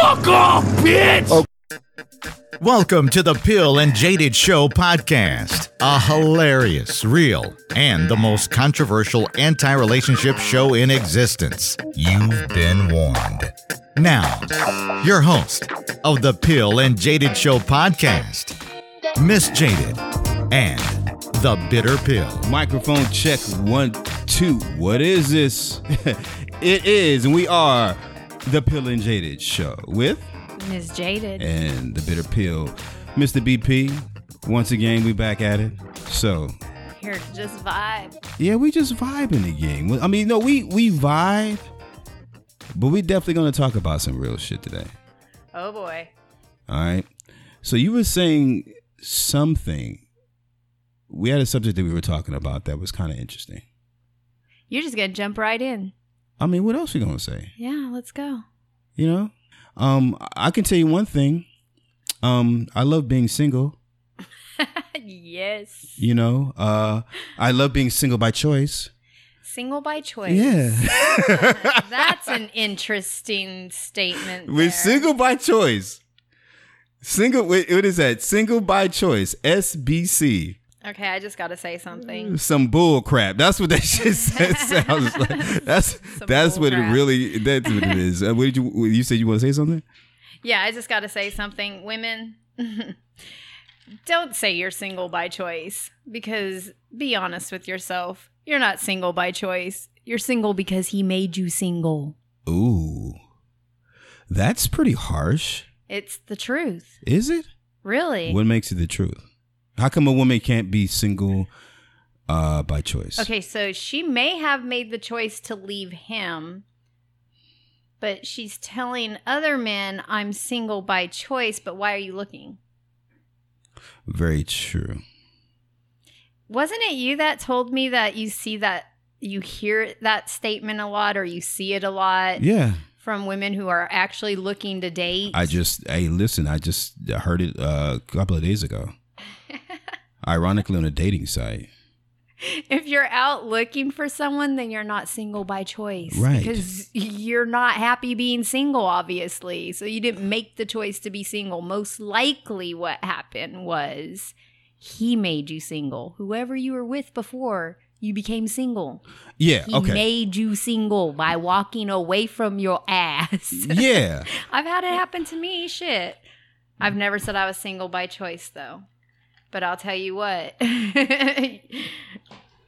Fuck off, bitch! Oh. Welcome to the Pill and Jaded Show podcast, a hilarious, real, and the most controversial anti relationship show in existence. You've been warned. Now, your host of the Pill and Jaded Show podcast, Miss Jaded and the Bitter Pill. Microphone check one, two. What is this? it is, and we are the Pill and Jaded Show with Ms. Jaded. and the Bitter Pill, Mr. BP. Once again, we back at it. So Here to just vibe. yeah, we just vibing again. I mean, no, we we vibe, but we definitely gonna talk about some real shit today. Oh boy. All right. So you were saying something. We had a subject that we were talking about that was kind of interesting. You're just gonna jump right in. I mean, what else we gonna say? Yeah, let's go. You know, um, I can tell you one thing. Um, I love being single. yes. You know, uh, I love being single by choice. Single by choice. Yeah, That's an interesting statement. we're there. single by choice. Single. What is that? Single by choice. SBC. Okay, I just gotta say something. Some bull crap. That's what that shit sounds like. That's Some that's what it really. That's what it is. Uh, what did you? You said you want to say something? Yeah, I just gotta say something. Women, don't say you're single by choice because be honest with yourself. You're not single by choice. You're single because he made you single. Ooh, that's pretty harsh. It's the truth. Is it? Really? What makes it the truth? How come a woman can't be single uh, by choice? Okay, so she may have made the choice to leave him, but she's telling other men, I'm single by choice, but why are you looking? Very true. Wasn't it you that told me that you see that you hear that statement a lot or you see it a lot Yeah. from women who are actually looking to date? I just, hey, listen, I just heard it uh, a couple of days ago. Ironically, on a dating site. if you're out looking for someone, then you're not single by choice. Right. Because you're not happy being single, obviously. So you didn't make the choice to be single. Most likely, what happened was he made you single. Whoever you were with before, you became single. Yeah. He okay. made you single by walking away from your ass. yeah. I've had it happen to me. Shit. I've never said I was single by choice, though. But I'll tell you what. I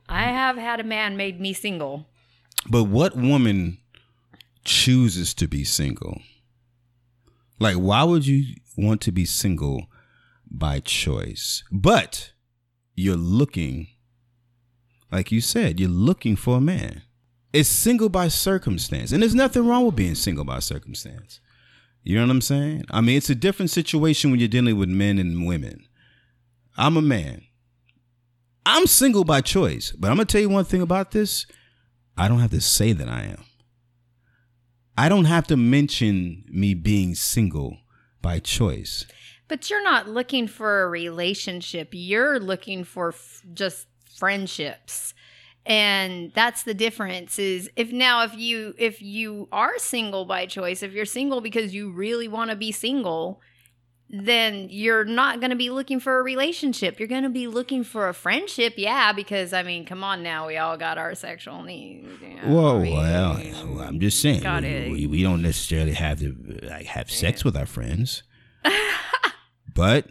have had a man made me single. But what woman chooses to be single? Like, why would you want to be single by choice? But you're looking, like you said, you're looking for a man. It's single by circumstance. And there's nothing wrong with being single by circumstance. You know what I'm saying? I mean, it's a different situation when you're dealing with men and women. I'm a man. I'm single by choice. But I'm to tell you one thing about this. I don't have to say that I am. I don't have to mention me being single by choice. But you're not looking for a relationship. You're looking for f- just friendships. And that's the difference is if now if you if you are single by choice, if you're single because you really want to be single, then you're not going to be looking for a relationship. You're going to be looking for a friendship. Yeah, because I mean, come on now, we all got our sexual needs. you know? Whoa, I mean, well, I'm just saying, Got we, it. we, we don't necessarily have to like have sex with our friends, but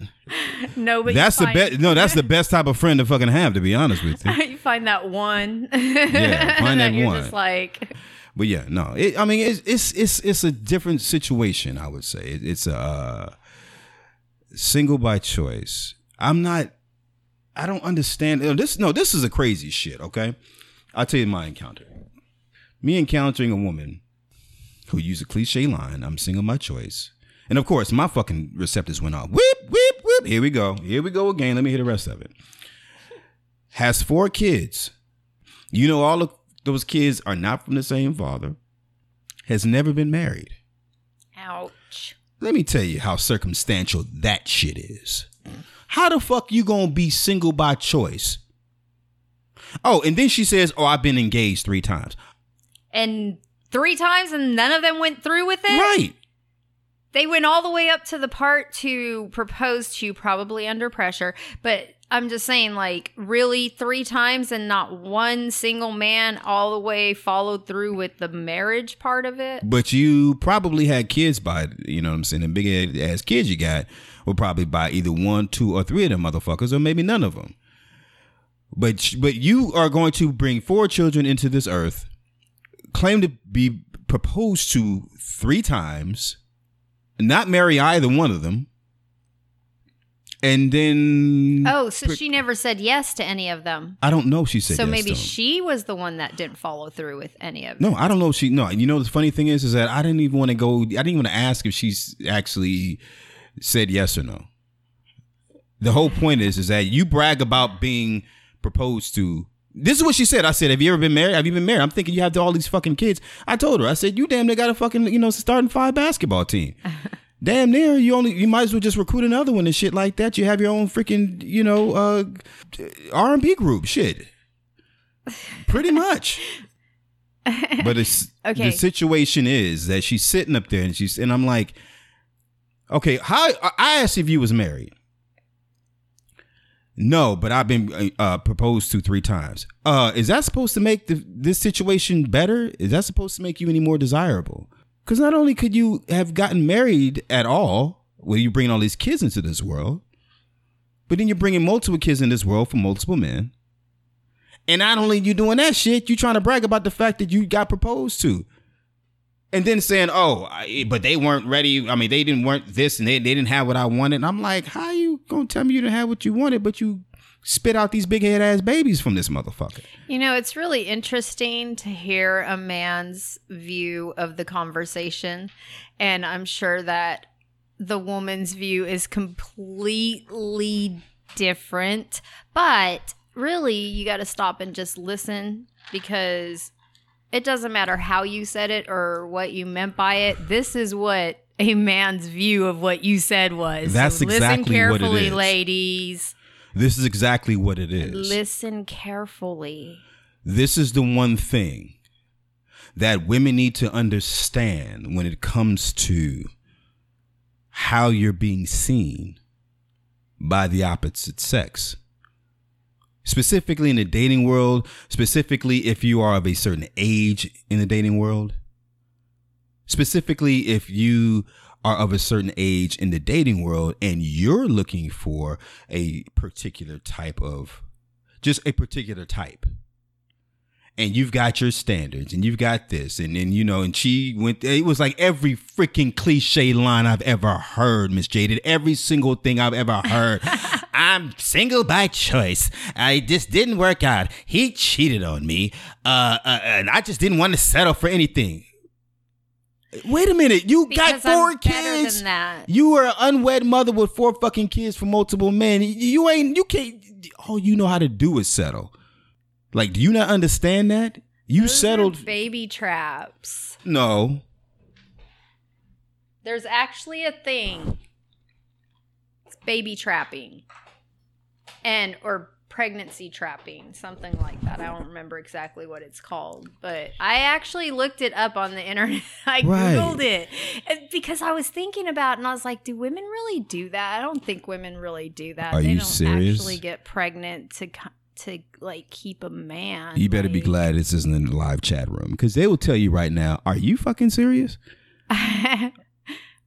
no, but that's the best. No, that's the best type of friend to fucking have. To be honest with you, you find that one. Yeah, find that you're one. Just like but yeah, no. It, I mean, it's it's it's it's a different situation. I would say it, it's a uh, single by choice. I'm not. I don't understand this. No, this is a crazy shit. Okay, I'll tell you my encounter. Me encountering a woman who used a cliche line. I'm single by choice, and of course, my fucking receptors went off. Whip, whip, whip. Here we go. Here we go again. Let me hear the rest of it. Has four kids. You know, all of those kids are not from the same father. Has never been married. ouch. Let me tell you how circumstantial that shit is. How the fuck you gonna be single by choice? Oh, and then she says, "Oh, I've been engaged three times." And three times and none of them went through with it? Right. they went all the way up to the part to propose to, you, probably under pressure. But I'm just saying, like, really three times and not one single man all the way followed through with the marriage part of it. But you probably had kids by, you know what I'm saying, the big ass kids you got were probably by either one, two, or three of them motherfuckers, or maybe none of them. But but you are going to bring four children into this earth, claim to be proposed to three times, not marry either one of them, and then Oh, so she never said yes to any of them. I don't know. if She said so yes maybe to 'em. she was the one that didn't follow through with any of them. No, I don't know if she. No, you know the funny thing is, is that I didn't even want to go. I didn't even want to ask if she's actually said yes or no. The whole point is, is that you brag about being proposed to. This is what she said. I said, "Have you ever been married? Have you been married?" I'm thinking you have to all these fucking kids. I told her. I said, "You damn near got a fucking you know starting five basketball team." damn near you only you might as well just recruit another one and shit like that. You have your own freaking you know uh R and B group. Shit, pretty much. but it's Okay. the situation is that she's sitting up there and she's and I'm like, okay, how I asked if you was married. No, but I've been uh, proposed to three times. Uh, is that supposed to make the, this situation better? Is that supposed to make you any more desirable? Because not only could you have gotten married at all, where you bring all these kids into this world, but then you're bringing multiple kids in this world from multiple men. And not only you doing that shit, you trying to brag about the fact that you got proposed to. And then saying, oh, I, but they weren't ready. I mean, they didn't weren't this and they, they didn't have what I wanted. And I'm like, how you gonna tell me you didn't have what you wanted, but you spit out these big head ass babies from this motherfucker? You know, it's really interesting to hear a man's view of the conversation. And I'm sure that the woman's view is completely different. But really, you got to stop and just listen because it doesn't matter how you said it or what you meant by it. This is what a man's view of what you said was. That's so exactly listen what it carefully, ladies. This is exactly what it is. Listen carefully. this is the one thing that women need to understand when it comes to how you're being seen by the opposite sex. Specifically in the dating world, specifically if you are of a certain age in the dating world, specifically if you are of a certain age in the dating world and you're looking for a particular type of just a particular type. And you've got your standards and you've got this and then you know and she went it was like every freaking cliche line i've ever heard miss jaded every single thing i've ever heard. I'm single by choice. I just didn't work out. He cheated on me. Uh, uh and i just didn't want to settle for anything wait a minute you Because got 4 I'm kids you are an unwed mother with four fucking kids from multiple men. You- ain't you can't all you know how to do is settle. Like, do you not understand that? You Those settled baby traps. no. There's actually a thing. It's baby trapping. And or pregnancy trapping, something like that. I don't remember exactly what it's called, but I actually looked it up on the internet. I Right. googled it because I was thinking about it and I was like, do women really do that? I don't think women really do that. Are they you don't serious? actually get pregnant to to like keep a man. You better be glad this isn't in the live chat room because they will tell you right now. Are you fucking serious?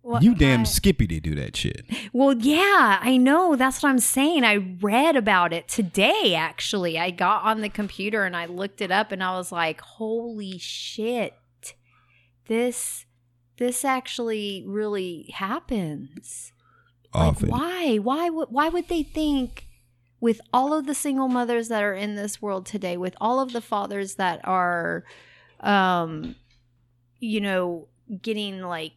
Well, you damn I- Skippy to do that shit. Well, yeah, I know. That's what I'm saying. I read about it today, actually. I got on the computer and I looked it up and I was like, holy shit. This this actually really happens. Like, why? Why would why would they think with all of the single mothers that are in this world today, with all of the fathers that are um you know, getting like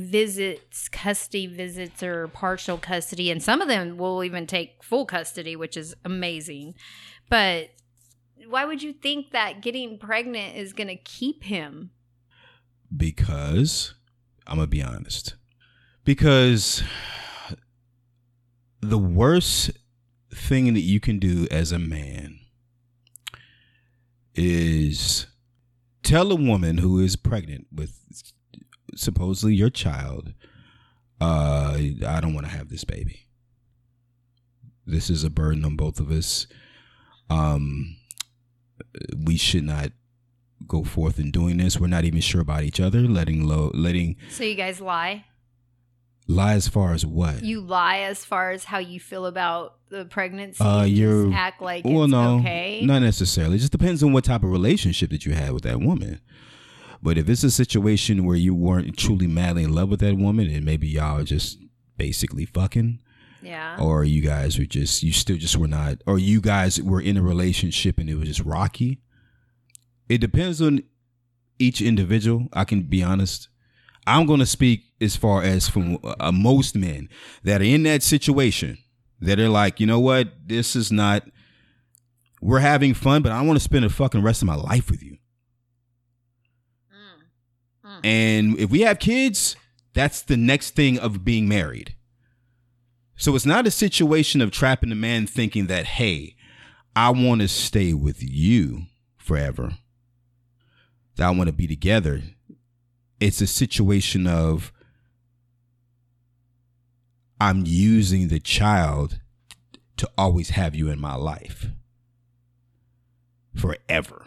visits, custody visits or partial custody and some of them will even take full custody, which is amazing. But why would you think that getting pregnant is going to keep him? because I'm gonna be honest. Because the worst thing that you can do as a man is tell a woman who is pregnant with supposedly your child uh, I don't want to have this baby. This is a burden on both of us. Um, we should not go forth in doing this. We're not even sure about each other. Letting low, letting So you guys lie. lie as far as what? You lie as far as how you feel about the pregnancy. Uh, You act like well, no, okay. not necessarily. It just depends on what type of relationship that you had with that woman. But if it's a situation where you weren't truly madly in love with that woman, and maybe y'all just basically fucking, Yeah. or you guys were just you still just were not, or you guys were in a relationship and it was just rocky. It depends on each individual. I can be honest. I'm going to speak as far as from uh, most men that are in that situation that are like, you know what, this is not. We're having fun, but I want to spend the fucking rest of my life with you. And if we have kids, that's the next thing of being married. So it's not a situation of trapping the man thinking that, hey, I want to stay with you forever, that I want to be together. It's a situation of I'm using the child to always have you in my life forever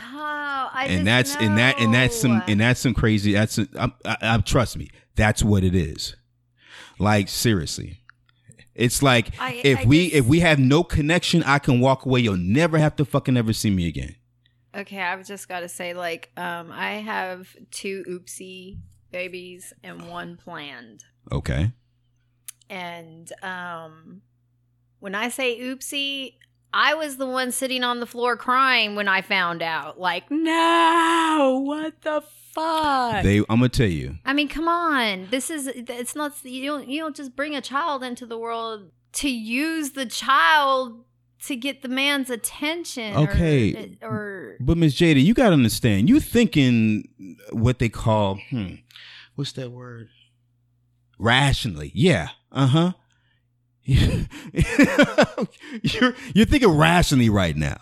Oh, I and that's and that and that's some and that's some crazy that's I, I, I trust me that's what it is. Like seriously. It's like I- if we just- if we have no connection i can walk away. You'll never have to fucking ever see me again. Okay, I've just got to say, like, um, I have two oopsie babies and one planned. okay. And um, when I say oopsie, I was the one sitting on the floor crying when I found out. Like, no, what the fuck? they i'm gonna tell you I mean, come on. This is it's not you don't you don't just bring a child into the world to use the child to get the man's attention. or- Okay. Or, but miss jaded you gotta understand you thinking what they call hmm what's that word rationally yeah uh-huh you're you're thinking rationally right now.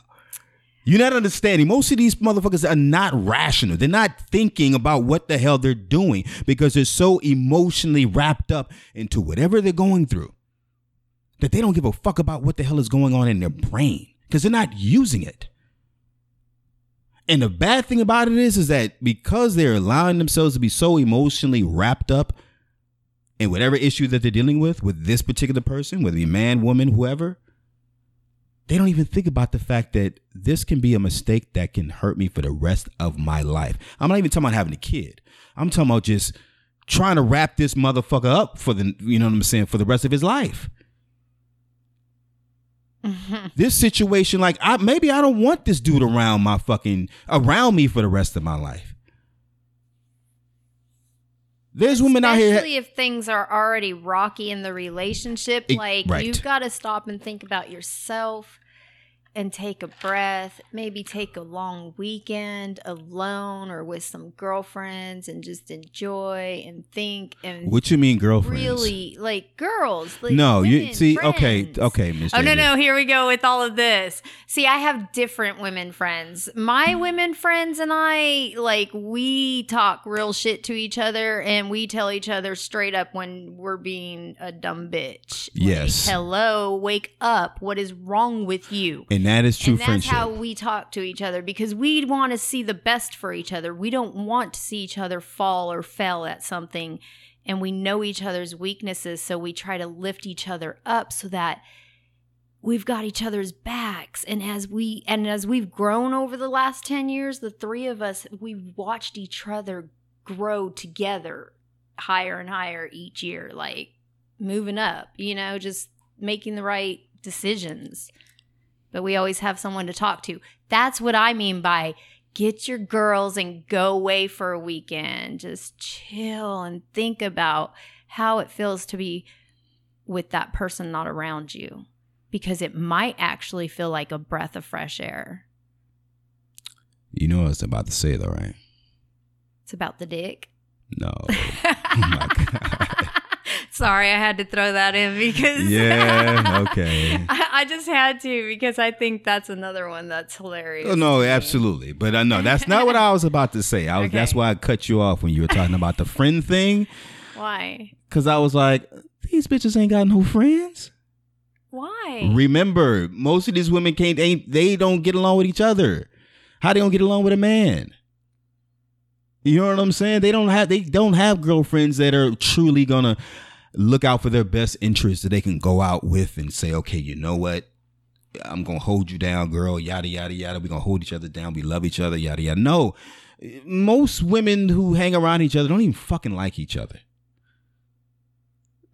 You're not understanding. Most of these motherfuckers are not rational. They're not thinking about what the hell they're doing because they're so emotionally wrapped up into whatever they're going through that they don't give a fuck about what the hell is going on in their brain because they're not using it. And the bad thing about it is, is that because they're allowing themselves to be so emotionally wrapped up in whatever issue that they're dealing with, with this particular person, whether it be man, woman, whoever, they don't even think about the fact that this can be a mistake that can hurt me for the rest of my life. I'm not even talking about having a kid. I'm talking about just trying to wrap this motherfucker up for the, you know what I'm saying, for the rest of his life. Mm-hmm. this situation, like I maybe I don't want this dude around my fucking around me for the rest of my life. There's women out here. especially if things are already rocky in the relationship, It- like right. you've got to stop and think about yourself and take a breath. Maybe take a long weekend alone or with some girlfriends and just enjoy and think and What you mean, girlfriends? really like girls. Like no, you see. Okay, friends. okay, Miss. Oh no no! Here we go with all of this. See, I have different women friends. My mm. women friends and I, like, we talk real shit to each other, and we tell each other straight up when we're being a dumb bitch. Like, Yes. Hello, wake up! What is wrong with you? And that is true and that's friendship. how we talk to each other because we want to see the best for each other. We don't want to see each other fall or fail at something. And we know each other's weaknesses. So we try to lift each other up so that we've got each other's backs. And as we and as we've grown over the last 10 years, the three of us, we've watched each other grow together higher and higher each year, like moving up, you know, just making the right decisions but we always have someone to talk to. That's what I mean by get your girls and go away for a weekend. Just chill and think about how it feels to be with that person not around you because it might actually feel like a breath of fresh air. you know what I was about to say, though, right? It's about the dick. No. oh my god. Sorry, I had to throw that in because Yeah. Okay. I, I just had to because I think that's another one that's hilarious. Oh, no, absolutely. But uh, I know that's not what I was about to say. I was, That's why I cut you off when you were talking about the friend thing. Why? Because I was like, these bitches ain't got no friends. Why? Remember, most of these women can't. Ain't they don't get along with each other? How they gonna get along with a man? You know what I'm saying? They don't have they don't have girlfriends that are truly gonna look out for their best interests that they can go out with and say, okay, you know what? I'm gonna hold you down, girl. Yada yada yada. We're gonna hold each other down. We love each other. Yada yada. No, most women who hang around each other don't even fucking like each other.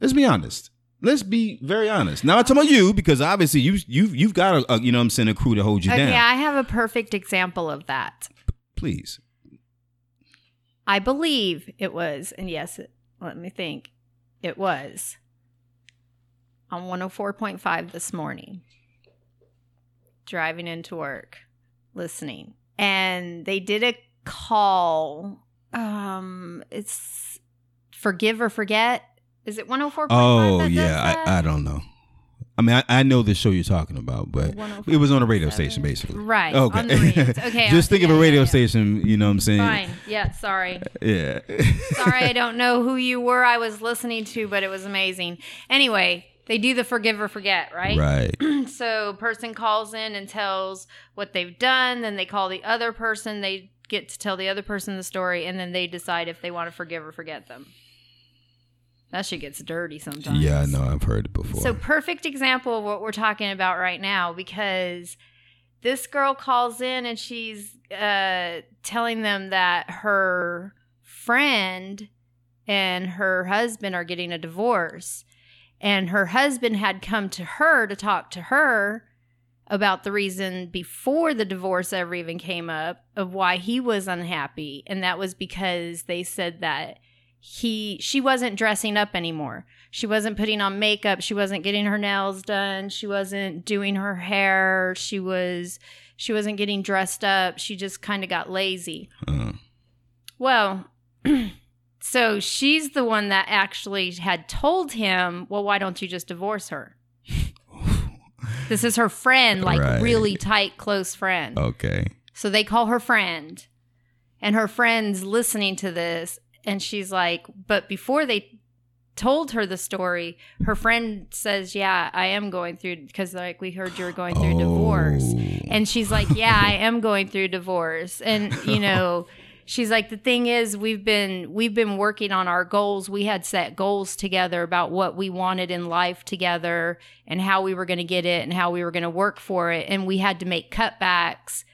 Let's be honest. Let's be very honest. Now I'm talking about you because obviously you you you've got a, a you know what I'm saying a crew to hold you okay, down. I have a perfect example of that. Please. I believe it was, and yes, let me think. It was on 104.5 this morning, driving into work, listening. And they did a call. Um, it's Forgive or Forget. Is it 104.5? Oh does yeah? I, I don't know. I mean, I, I know the show you're talking about, but it was on a radio station, oh basically. Right, Okay. on the. Okay, Just think of a radio yeah, yeah. station. You know what I'm saying? Fine. Yeah, sorry. Yeah. Sorry, I don't know who you were I was listening to, but it was amazing. Anyway, they do the forgive or forget, right? right. So person calls in and tells what they've done, then they call the other person, they get to tell the other person the story, and then they decide if they want to forgive or forget them. That shit gets dirty sometimes. Yeah, I know. I've heard it before. So perfect example of what we're talking about right now because this girl calls in and she's uh, telling them that her friend and her husband are getting a divorce, and her husband had come to her to talk to her about the reason before the divorce ever even came up of why he was unhappy and that was because they said that he she wasn't dressing up anymore. She wasn't putting on makeup. She wasn't getting her nails done. She wasn't doing her hair. She was she wasn't getting dressed up. She just kind of got lazy. Uh, well so she's the one that actually had told him well why don't you just divorce her? This is her friend like Right. really tight close friend. Okay. so they call her friend, and her friend's listening to this, and she's like, but before they told her the story, her friend says, Yeah, I am going through because like we heard you were going through divorce. Oh. And she's like, Yeah, I am going through divorce. And you know, she's like, the thing is, we've been we've been working on our goals. We had set goals together about what we wanted in life together and how we were gonna get it and how we were gonna work for it. And we had to make cutbacks.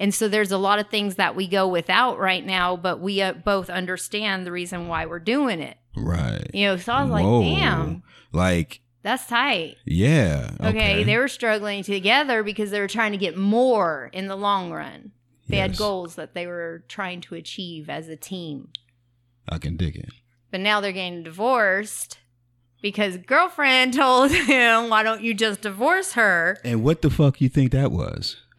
And so there's a lot of things that we go without right now, but we uh, both understand the reason why we're doing it. Right. You know, so I was like, damn, Like, that's tight. yeah. Okay. they were struggling together because they were trying to get more in the long run. They had goals that they were trying to achieve as a team. I can dig it. But now they're getting divorced because girlfriend told him, "Why don't you just divorce her?" And what the fuck you think that was?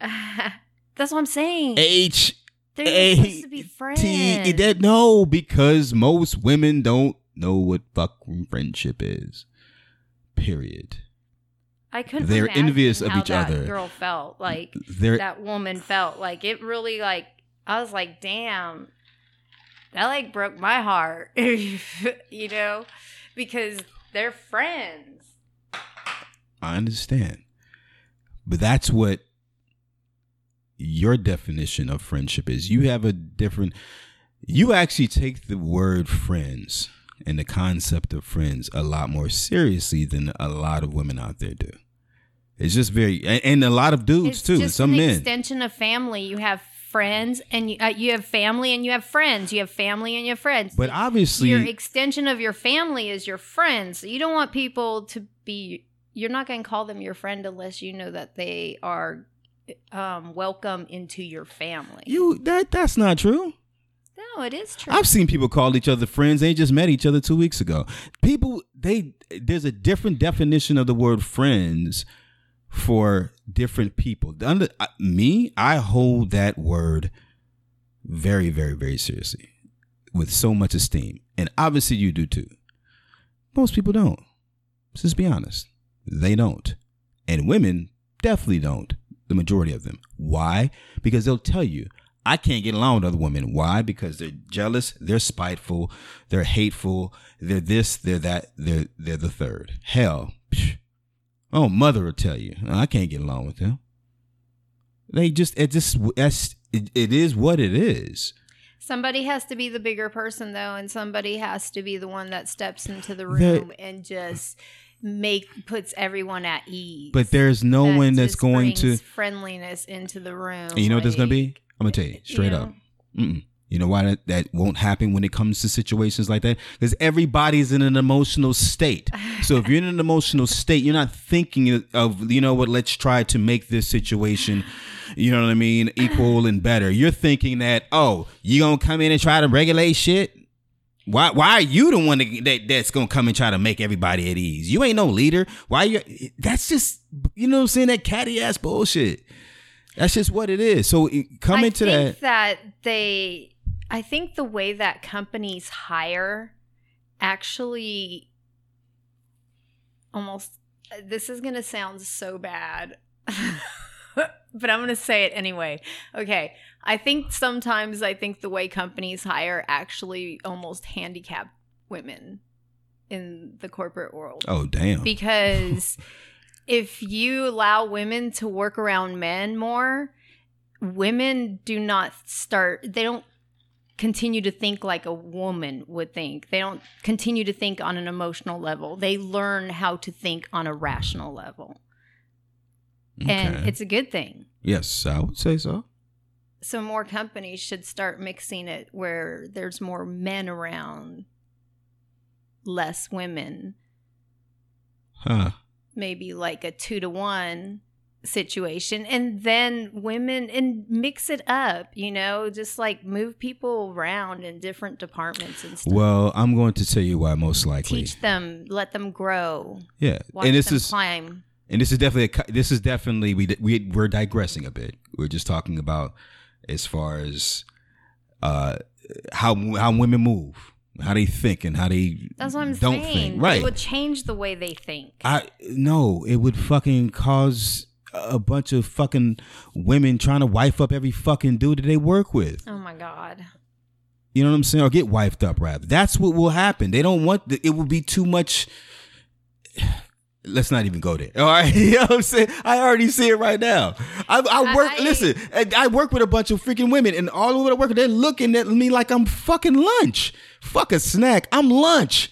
That's what I'm saying. H They're supposed to be friends. T. That no, because most women don't know what fucking friendship is. Period. I couldn't. they're envious of each other. Girl felt like They're that woman felt like it really like I was like, damn, that like broke my heart, you know, because they're friends. I understand. But that's what your definition of friendship is. You have a different you actually take the word friends and the concept of friends a lot more seriously than a lot of women out there do. It's just very and, a lot of dudes it's too. just Some an men. extension of family. You have friends, and you, uh, you have family, and you have friends. You have family, and you have friends. But obviously your extension of your family is your friends. You don't want people to be. You're not going to call them your friend unless you know that they are um, welcome into your family. you that that's not true. no, it is true. I've seen people call each other friends. They just met each other two weeks ago. People, they there's a different definition of the word friends for different people. Under, I- me, I hold that word very, very, very seriously, with so much esteem, and obviously you do too. Most people don't. Let's just be honest. They don't, and women definitely don't. The majority of them. Why? Because they'll tell you, I can't get along with other women. Why? Because they're jealous, they're spiteful, they're hateful, they're this, they're that, they're they're the third. Hell, psh, oh, mother will tell you, I can't get along with them. They just it just that's it, it is what it is. Somebody has to be the bigger person though, and somebody has to be the one that steps into the The- room and just make puts everyone at ease. But there's no That one that's going to. friendliness into the room. And you know what that's gonna be? I'm gonna tell you straight you up. know. You know why that, that won't happen when it comes to situations like that? Because everybody's in an emotional state. So if you're in an emotional state, you're not thinking of, you know what, let's try to make this situation, you know what I mean, equal and better. You're thinking that, oh, you gonna come in and try to regulate shit? Why why are you the one that, that that's gonna come and try to make everybody at ease? You ain't no leader. Why you that's just you know what I'm saying, that catty ass bullshit. That's just what it is. So it- come I into think that. that they I think the way that companies hire actually almost this is going to sound so bad. but I'm going to say it anyway. Okay. I think sometimes I think the way companies hire actually almost handicap women in the corporate world Oh damn. because if you allow women to work around men more, women do not start, they don't continue to think like a woman would think. They don't continue to think on an emotional level. They learn how to think on a rational level. And it's a good thing. yes, I would say so. So more companies should start mixing it where there's more men around, less women. Huh. maybe like a two to one situation and then women and mix it up you know just like move people around in different departments and stuff Well, I'm going to tell you why most likely. teach them let them grow yeah, watch and this is climb and this is definitely a, this is definitely we we we're digressing a bit. We're just talking about as far as uh how how women move, how they think, and how they that's what i'm don't saying think. Right. it would change the way they think I no, it would fucking cause a bunch of fucking women trying to wife up every fucking dude that they work with. oh my god You know what I'm saying? Or get wifed up, rather. That's what will happen. They don't want the, it will be too much. Let's not even go there. All right, you know what I'm saying? I already see it right now. I, I work. I- listen, I- work with a bunch of freaking women, and all over the work they're looking at me like I'm fucking lunch. Fuck a snack. I'm lunch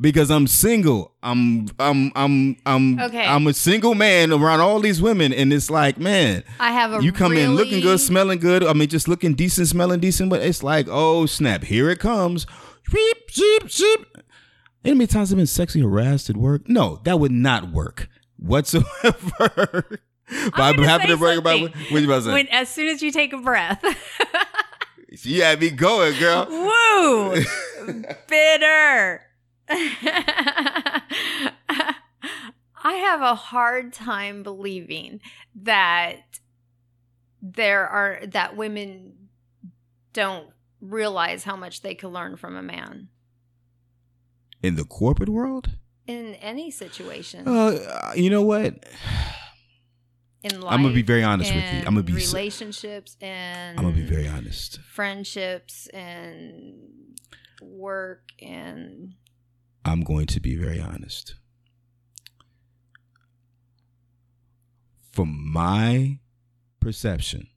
because I'm single. I'm I'm I'm I'm Okay. I'm a single man around all these women, and it's like, man, i have a you come in looking good, smelling good. I mean, just looking decent, smelling decent. But it's like, oh snap, here it comes. Sheep, sheep, sheep. How many times I've been sexually harassed at work? No, that would not work whatsoever. but I'm gonna happy to bring about what you about to say. when as soon as you take a breath you had me going, girl. Woo! Bitter. I have a hard time believing that there are that women don't realize how much they can learn from a man In the corporate world, in any situation uh, you know what? in life. I'm gonna be very honest with you. I'm gonna be. relationships and I'm gonna be very honest. friendships and work and I'm going to be very honest. From my perception,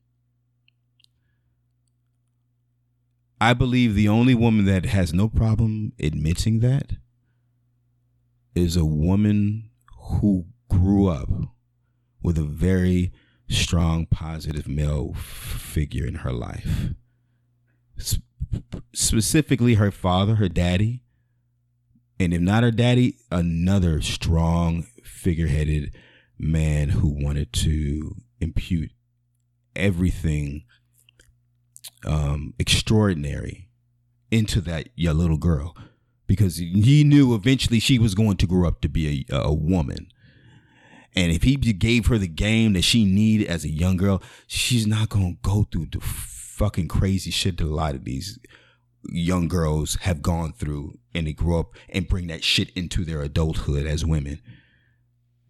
I believe the only woman that has no problem admitting that is a woman who grew up with a very strong, positive male figure in her life. Specifically, her father, her daddy, and if not her daddy, another strong, figure-headed man who wanted to impute everything um, extraordinary into that your little girl because he knew eventually she was going to grow up to be a, a woman. And if he gave her the game that she needed as a young girl, she's not going to go through the fucking crazy shit that a lot of these young girls have gone through and they grow up and bring that shit into their adulthood as women.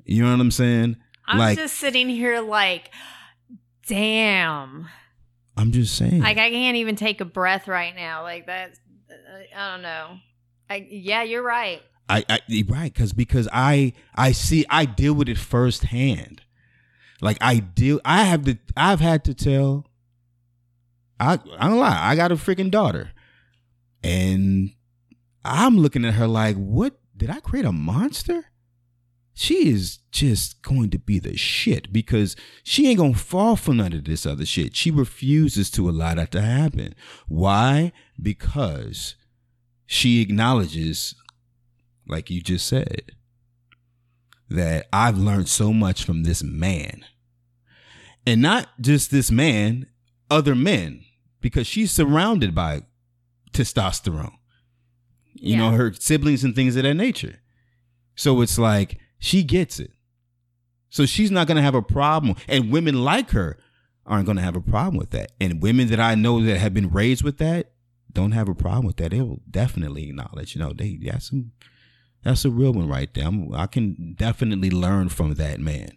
You know what I'm saying? I'm like just sitting here like, damn. I'm just saying. Like I can't even take a breath right now. Like that. Uh, I don't know. I yeah, you're right. I, I right because because I I see I deal with it firsthand. Like I deal I have to I've had to tell I I don't lie, I got a freaking daughter. And I'm looking at her like, what did I create a monster? She is just going to be the shit because she ain't gonna fall for none of this other shit. She refuses to allow that to happen. Why? Because she acknowledges, like you just said, that I've learned so much from this man. And not just this man, other men, because she's surrounded by testosterone. You know, her siblings and things of that nature. So it's like she gets it. So she's not going to have a problem. And women like her aren't going to have a problem with that. And women that I know that have been raised with that don't have a problem with that. They will definitely acknowledge, you know, they that's some that's a real one right there. I'm, I can definitely learn from that man.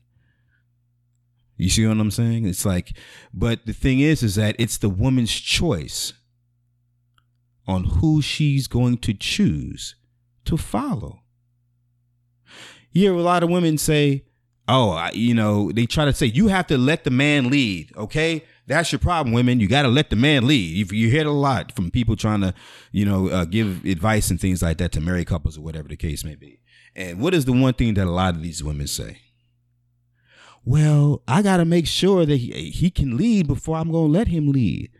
You see what I'm saying? It's like, but the thing is, is that it's the woman's choice on who she's going to choose to follow. You hear a lot of women say, "Oh, I, you know," they try to say you have to let the man lead. Okay, that's your problem, women. You got to let the man lead. You, you hear it a lot from people trying to, you know, uh, give advice and things like that to married couples or whatever the case may be. And what is the one thing that a lot of these women say? Well, I got to make sure that he, he can lead before I'm going to let him lead.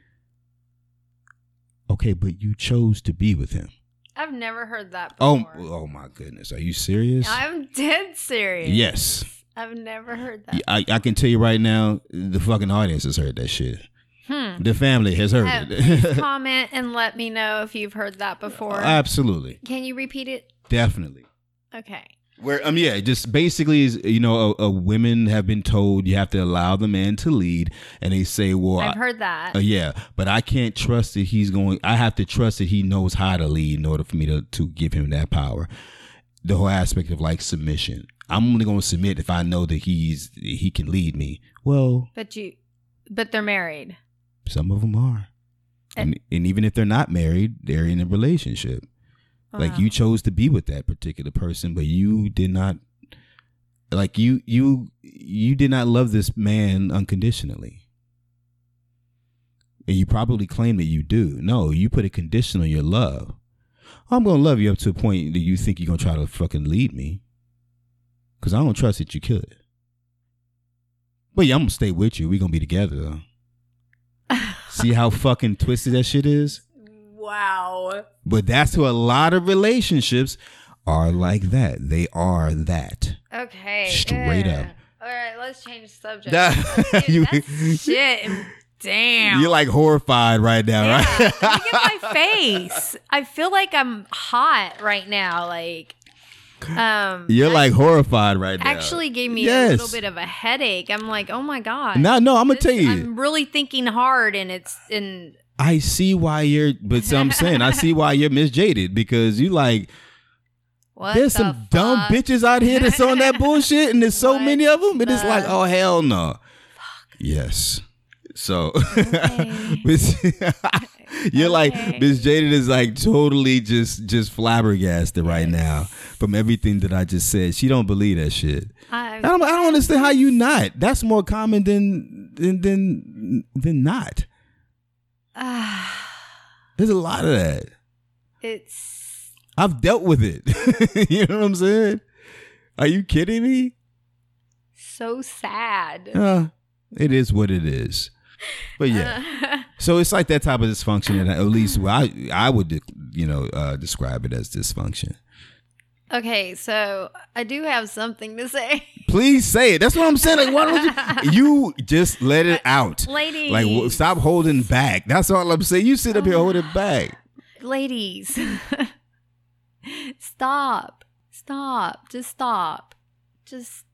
Okay, but you chose to be with him. I've never heard that Oh, before. oh my goodness. Are you serious? I'm dead serious. Yes. I've never heard that. I, I can tell you right now, the fucking audience has heard that shit. Hmm. The family has heard Uh, it. comment and let me know if you've heard that before. Absolutely. Can you repeat it? Definitely. Okay. Where um yeah, just basically is you know, a, a women have been told you have to allow the man to lead, and they say, well, I've I- heard that. Uh, yeah, but I can't trust that he's going. I have to trust that he knows how to lead in order for me to to give him that power. The whole aspect of like submission. I'm only going to submit if I know that he's he can lead me. Well, but you, but they're married. some of them are, and, and even if they're not married, they're in a relationship. Like uh-huh. you chose to be with that particular person, but you did not. Like you, you, you did not love this man unconditionally. And you probably claim that you do. No, you put a condition on your love. I'm gonna love you up to a point that you think you're gonna try to fucking lead me. Cause I don't trust that you could. But yeah, I'm gonna stay with you. we gonna be together though. See how fucking twisted that shit is? Wow. But that's who a lot of relationships are like that. They are that. Okay. Straight yeah. up. All right, let's change the subject. That- Dude, you- that's shit. Damn. You're like horrified right now, yeah. right? Look at my face. I feel like I'm hot right now. Like, um, You're like horrified right now. actually gave me a little bit of a headache. I'm like, oh my god. No, no, I'm gonna This- tell you. I'm really thinking hard, and it's and I see why you're, but so I'm saying I see why you're Miss Jaded because you like what there's the some dumb bitches out here that's on that bullshit, and there's so What many of them. and It is like, oh hell no. Yes. So Okay. You're like Okay. Miss Jaded is like totally just just flabbergasted right now from everything that I just said. She don't believe that shit. I, I don't I don't understand how you not. That's more common than than than than not. There's a lot of that. it's I've dealt with it. you know what I'm saying? Are you kidding me? so sad. Uh, it is what it is. But yeah, so it's like that type of dysfunction, and at least I I would you know uh, describe it as dysfunction. Okay, so I do have something to say, Please say it. That's what I'm saying. Like, why don't you? You just let it out. ladies. Like, w- stop holding back. That's all I'm saying. You sit up here holding back. ladies stop stop just stop just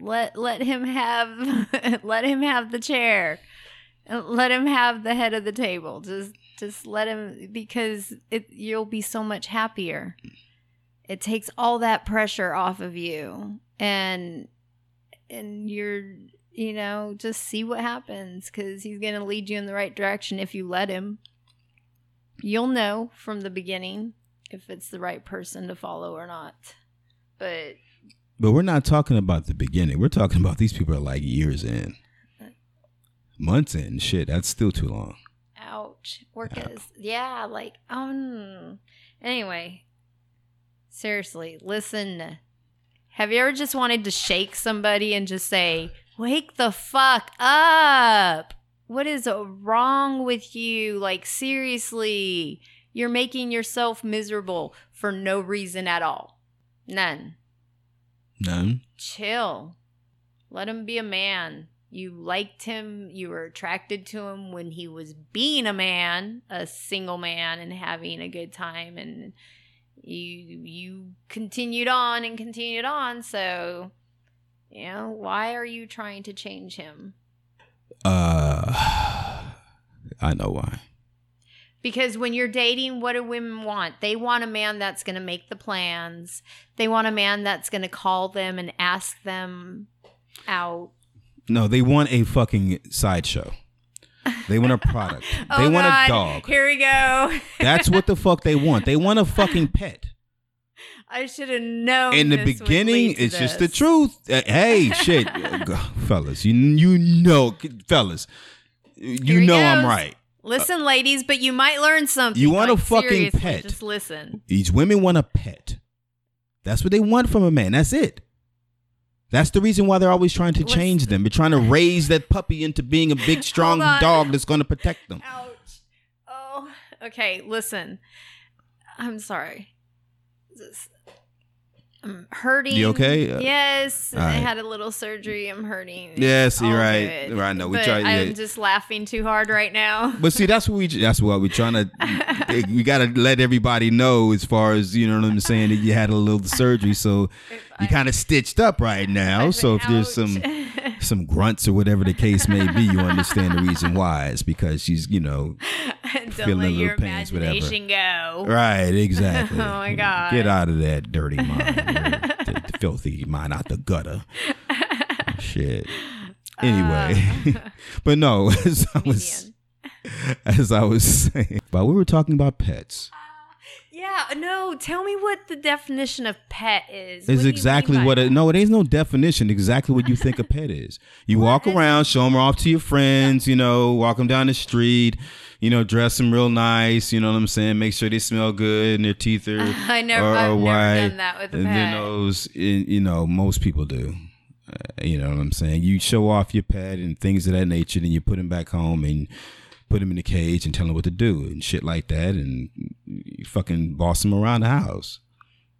let let him have let him have the chair let him have the head of the table just just let him because it you'll be so much happier it takes all that pressure off of you and and you're you know, just see what happens because he's going to lead you in the right direction if you let him. You'll know from the beginning if it's the right person to follow or not. But But we're not talking about the beginning. We're talking about these people are like years in, months in. Shit, that's still too long. ouch, work is Yeah, like um. Anyway, seriously, listen. Have you ever just wanted to shake somebody and just say, "Wake the fuck up"? What is wrong with you? Like seriously, you're making yourself miserable for no reason at all. None. None. Chill. Let him be a man. You liked him, you were attracted to him when he was being a man, a single man and having a good time and you you continued on and continued on, so you know, why are you trying to change him? Uh, I know why. Because when you're dating, what do women want? They want a man that's going to make the plans. They want a man that's going to call them and ask them out. No, they want a fucking sideshow. They want a product. they Oh, want God. a dog. Here we go. That's what the fuck they want. They want a fucking pet. I should have known. In the this beginning, it's just the truth. Uh, hey, shit, fellas, you you know, fellas, you know I'm right. Listen, ladies, but you might learn something. You want a fucking pet. Just listen. These women want a pet. That's what they want from a man. That's it. That's the reason why they're always trying to What's- change them. They're trying to raise that puppy into being a big, strong dog that's going to protect them. Ouch. Oh. Okay, listen. I'm sorry. This- I'm hurting. You okay? Uh, yes. I had a little surgery. I'm hurting. Yes, you're right. good. Right, no, we try- yeah. I'm just laughing too hard right now. But see, that's what we. That's what we're trying to. we got to let everybody know, as far as you know what I'm saying, that you had a little surgery, so you kind of stitched up right now. So if there's some some grunts or whatever the case may be, you understand the reason why. It's because she's, you know, Don't feeling let little pains, whatever. imagination go. right, exactly. Oh my God. Get out of that dirty mind, the, the filthy mind out the gutter. Shit. Um. Anyway, but no, as I was as I was saying, but we were talking about pets. Yeah, no, tell me what the definition of pet is. Is exactly what it. No, it ain't no definition. Exactly what you think a pet is. You walk around, show them off to your friends. You know, walk them down the street. You know, dress them real nice. You know what I'm saying? Make sure they smell good and their teeth are I never- are, I've are never done that with a and pet. those, i- you know, most people do. Uh, you know what I'm saying? You show off your pet and things of that nature, and you put him back home and put him in the cage and tell him what to do and shit like that, and you fucking boss him around the house.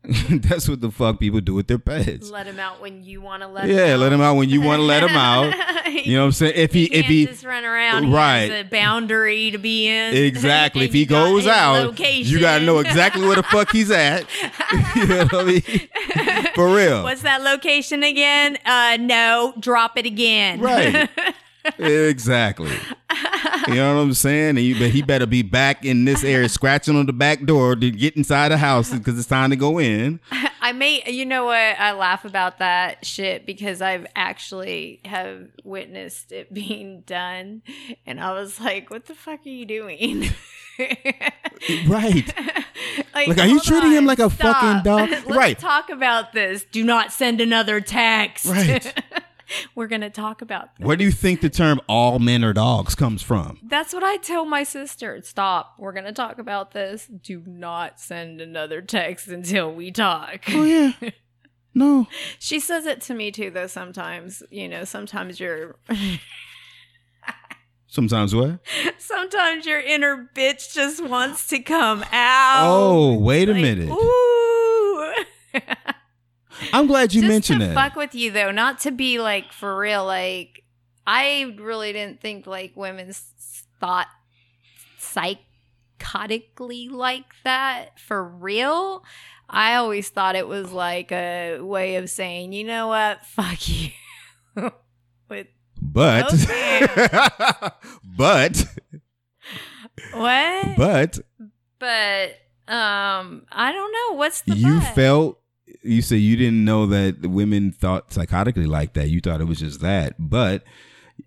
That's what the fuck people do with their pets. Let him out when you want to let him Yeah, out. let him out when you want to let him out. You know what I'm saying? If he, he if he, just run around. Right. He a boundary to be in. exactly, if he goes out, location. you gotta know exactly where the fuck he's at. you know what I mean? For real, What's that location again? Uh, no, drop it again. Right. exactly. You know what I'm saying? And you, but he better be back in this area, scratching on the back door to get inside the house because it's time to go in. I may, you know what? I laugh about that shit because I've actually have witnessed it being done, and I was like, "What the fuck are you doing?" Right. like, Like, are you treating him like a stop. fucking dog? Let's Right. talk about this. Do not send another text. Right. We're gonna talk about this. Where do you think the term "all men are dogs" comes from? That's what I tell my sister. Stop. We're gonna talk about this. Do not send another text until we talk. Oh yeah. No. She says it to me too, though. Sometimes, you know, sometimes your Sometimes what? sometimes your inner bitch just wants to come out. Oh, wait a Like, minute. Ooh. I'm glad you just mentioned to that. fuck with you though, not to be like for real. Like I really didn't think like women thought psychotically like that for real. I always thought it was like a way of saying, you know what, fuck you. With but, but, what? but, But um, I don't know. What's the you but? felt you say you didn't know that women thought psychotically like that. You thought it was just that, but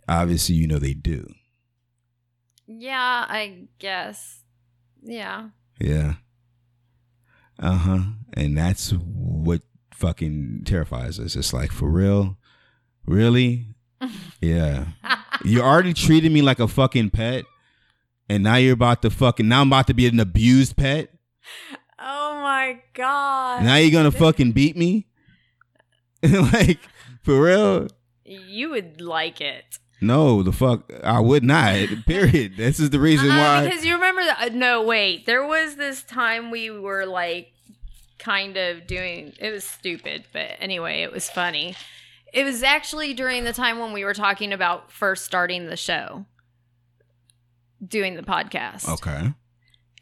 obviously you know they do. Yeah, I guess. Yeah. Yeah. Uh huh. And that's what fucking terrifies us. It's like for real, really. Yeah. You already treated me like a fucking pet, and now you're about to fucking. Now I'm about to be an abused pet. Oh my god. Now you're gonna fucking beat me. like for real. You would like it. No, the fuck, I would not. Period. This is the reason Uh, why. because you remember that? No, wait. There was this time we were like kind of doing. It was stupid, but anyway, it was funny. It was actually during the time when we were talking about first starting the show, doing the podcast. Okay.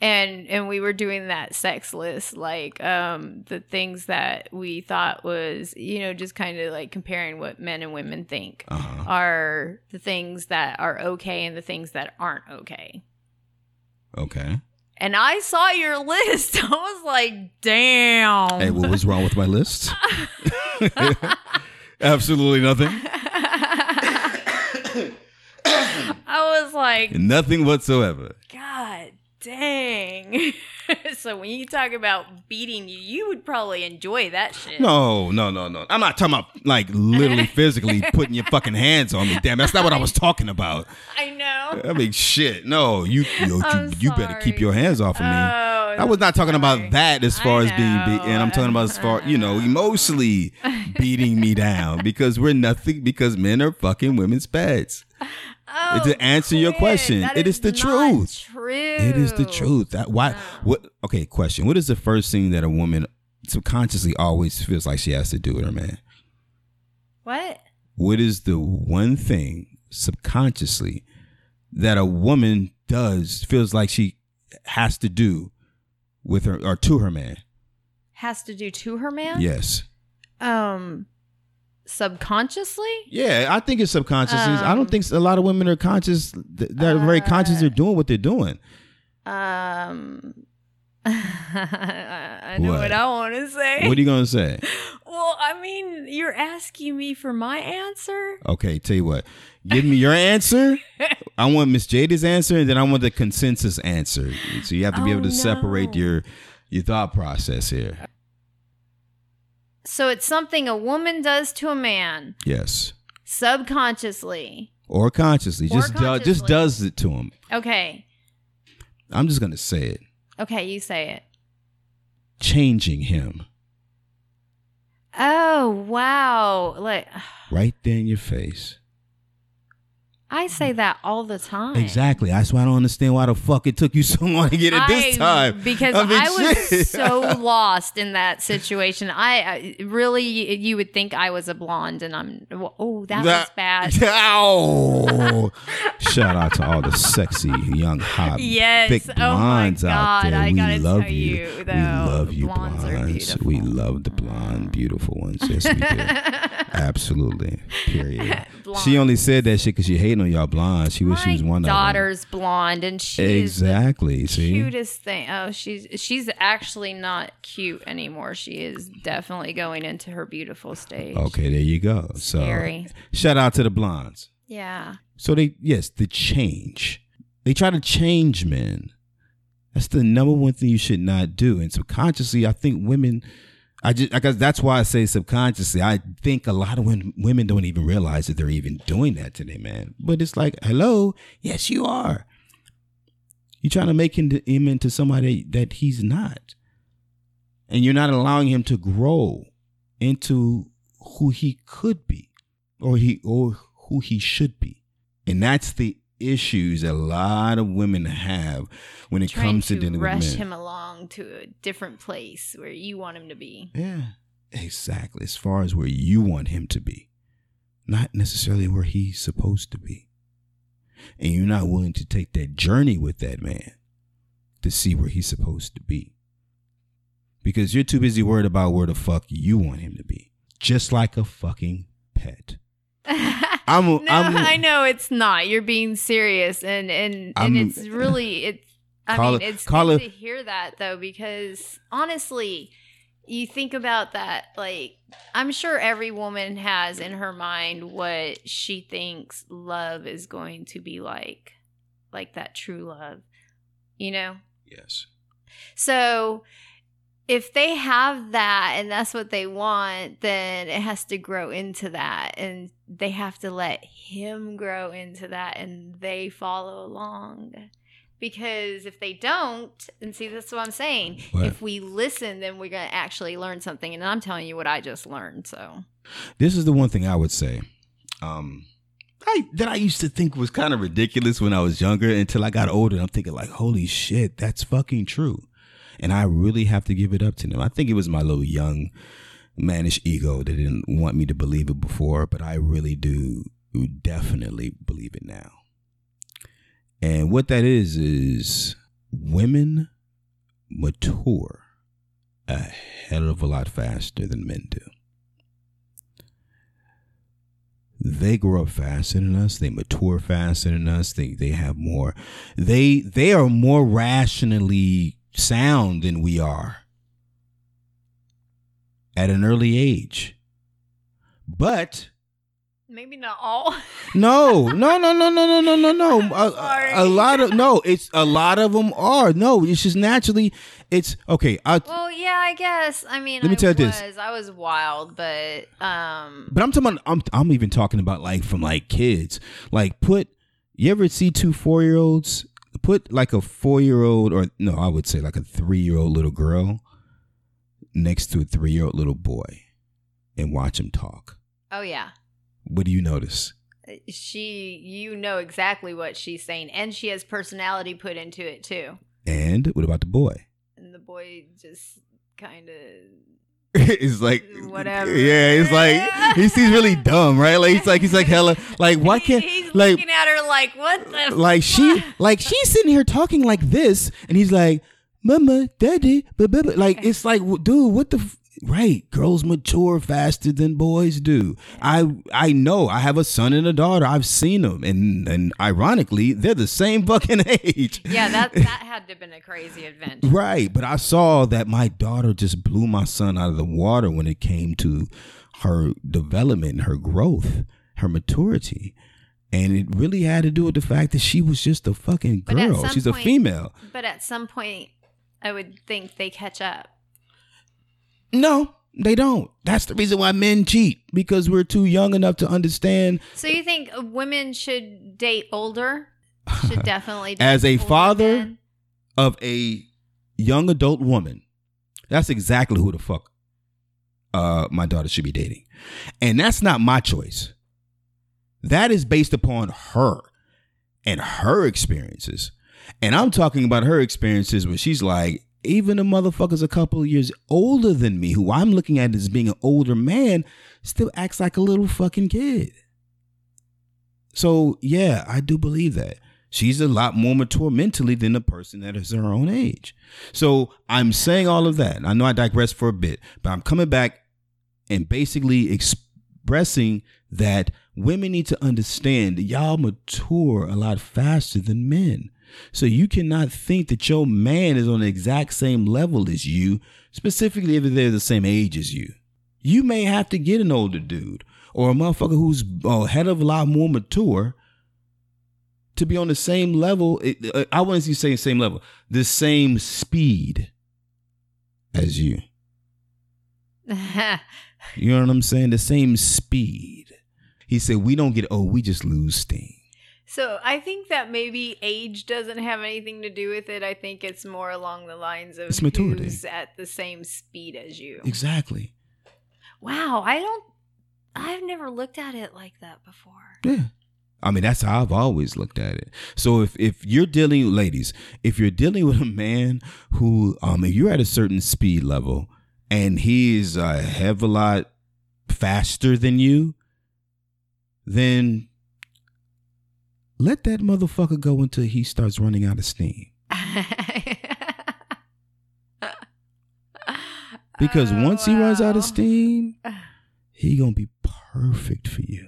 And and we were doing that sex list like um the things that we thought was you know just kind of like comparing what men and women think Uh huh. are the things that are okay and the things that aren't okay Okay. and i saw your list i was like damn Hey, what was wrong with my list? Absolutely nothing. i was like Nothing whatsoever. god dang so when you talk about beating you you would probably enjoy that shit No, no, no, no. I'm not talking about like literally physically putting your fucking hands on me. Damn, that's not what I was talking about. i know I mean, shit. No, you you, you, you better keep your hands off of me. Oh, I was not talking sorry. about oh, that as far as being beat, and I'm talking about as far, you know, emotionally beating me down because we're nothing because men are fucking women's pets. Oh, to answer your question, That it is the not truth. True. It is the truth. That why what okay, question. What is the first thing that a woman subconsciously always feels like she has to do with her man? What? What is the one thing subconsciously that a woman does feels like she has to do with her or to her man? Has to do to her man? Yes. Um, subconsciously. Yeah, I think it's subconscious. I Um, don't think a lot of women are conscious. They're very conscious. They're doing what they're doing. Um. I know What? what, I want to say. What are you gonna say? well, I mean, you're asking me for my answer. Okay, tell you what. Give me your answer. I want Miss Jaded's answer, and then I want the consensus answer. So you have to be Oh, able to separate your your thought process here. So it's something a woman does to a man Yes, subconsciously. or consciously, Or just do, just does it to him. Okay. I'm just gonna say it. Okay, you say it. Changing him Oh wow! Like right there in your face. I say that all the time. Exactly. That's why I don't understand why the fuck it took you so long to get it this time. because I mean, I was so lost in that situation. I, I really, you would think I was a blonde, and I'm. Oh, that, was bad. Ow. Shout out to all the sexy young hot Yes. thick Oh my blondes out God. there. I we gotta love tell you. you, we love you, blondes blondes. We love the blonde, beautiful ones. Yes, we do. Absolutely. Period. Blonde. She only said that shit because she hated on y'all blondes. She wish she My was one of the daughter's blonde, and she of is the Exactly. See. cutest thing. Oh, she's she's actually not cute anymore. She is definitely going into her beautiful stage. Okay, there you go. So Scary. shout out to the blondes. Yeah. So they yes, the change. They try to change men. That's the number one thing you should not do. And subconsciously, I think women. I just I guess that's why I say subconsciously. I think a lot of women women don't even realize that they're even doing that to their man. But it's like, hello, yes, you are. You're trying to make him, him into somebody that he's not, and you're not allowing him to grow into who he could be, or he or who he should be. And that's the issues a lot of women have when it Trying comes to, to dealing rush with men. him along to a different place where you want him to be. Yeah, exactly. As far as where you want him to be, not necessarily where he's supposed to be. And you're not willing to take that journey with that man to see where he's supposed to be. Because you're too busy worried about where the fuck you want him to be. Just like a fucking pet. I'm, no, I'm, I know it's not. You're being serious, and and I'm- and it's really it's. I mean, it- it's good it- to hear that though, because honestly, you think about that like i'm sure every woman has in her mind what she thinks love is going to be like like that true love you know Yes. so if they have that and that's what they want then it has to grow into that and they have to let him grow into that and they follow along because if they don't and see that's what i'm saying What? if we listen then we're going to actually learn something and i'm telling you what i just learned so This is the one thing I would say. Um I that I used to think was kind of ridiculous when I was younger until I got older. I'm thinking like, holy shit, that's fucking true. And I really have to give it up to them. I think it was my little young mannish ego that didn't want me to believe it before, but I really do definitely believe it now. And what that is is women mature a hell of a lot faster than men do. They grow up faster than us. They mature faster than us. They they have more. They they are more rationally sound than we are at an early age. But maybe not all no, no, no, no, no, no, no, no, no. A, a, lot of no. It's a lot of them are no. It's just naturally. It's okay. I, well yeah i guess i mean Let me I tell you was, this. i was wild but um But I'm talking about, I'm I'm even talking about like from like kids. Like put you ever see two four year olds? Put like a four year old or no, I would say like a three year old little girl next to a three year old little boy and watch them talk. oh yeah What do you notice? Uh, she you know exactly what she's saying and she has personality put into it too And what about the boy? and the boy just kind of it's like Whatever. Yeah, it's like he seems really dumb, right? Like he's like he's like hella like why can't he's like looking at her like what the like she like she's sitting here talking like this and he's like mama daddy blah, blah, blah." like it's like dude what the f-? Right. Girls mature faster than boys do. I i know. I have a son and a daughter. I've seen them and and ironically they're the same fucking age. Yeah that that had to have been a crazy adventure. Right, but I saw that my daughter just blew my son out of the water when it came to her development, her growth, her maturity. And it really had to do with the fact that she was just a fucking girl. She's a female. but at some point i would think they catch up No, they don't. That's the reason why men cheat because we're too young enough to understand. so you think women should date older should definitely date As a father, men? Of a young adult woman, that's exactly who the fuck uh, my daughter should be dating. And that's not my choice. That is based upon her and her experiences. And I'm talking about her experiences where she's like, even a motherfucker's a couple of years older than me, who I'm looking at as being an older man, still acts like a little fucking kid. So, yeah, I do believe that. She's a lot more mature mentally than the person that is her own age. So, I'm saying all of that. I know I digress for a bit, but I'm coming back and basically expressing that women need to understand y'all mature a lot faster than men. So you cannot think that your man is on the exact same level as you, specifically if they're the same age as you. You may have to get an older dude or a motherfucker who's a head of a lot more mature to be on the same level. uh, I wouldn't say same level, the same speed as you. You know what I'm saying? The same speed. He said, We don't get old, we just lose steam. So I think that maybe age doesn't have anything to do with it. I think it's more along the lines of It's maturity. who's at the same speed as you. Exactly. Wow, I don't. I've never looked at it like that before. Yeah. I mean, that's how I've always looked at it. So if if you're dealing, ladies, if you're dealing with a man who, um, if you're at a certain speed level and he is a heck of a lot faster than you, then let that motherfucker go until he starts running out of steam. Because Oh, once he runs out of steam, he gonna be perfect for you.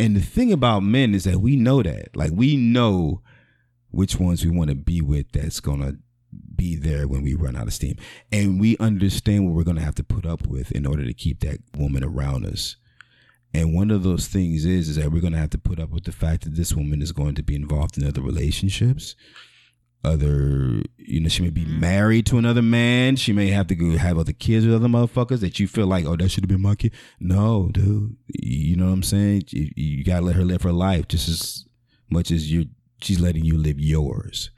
And the thing about men is that we know that. Like we know which ones we want to be with that's gonna be there when we run out of steam. And we understand what we're to have to put up with in order to keep that woman around us. And one of those things is is that we're going to have to put up with the fact that this woman is going to be involved in other relationships. Other, you know, she may be mm-hmm. married to another man. She may have to go have other kids with other motherfuckers that you feel like, oh, that should have been my kid. No, dude, you know what I'm saying? You, you gotta let her live her life just as much as you she's letting you live yours.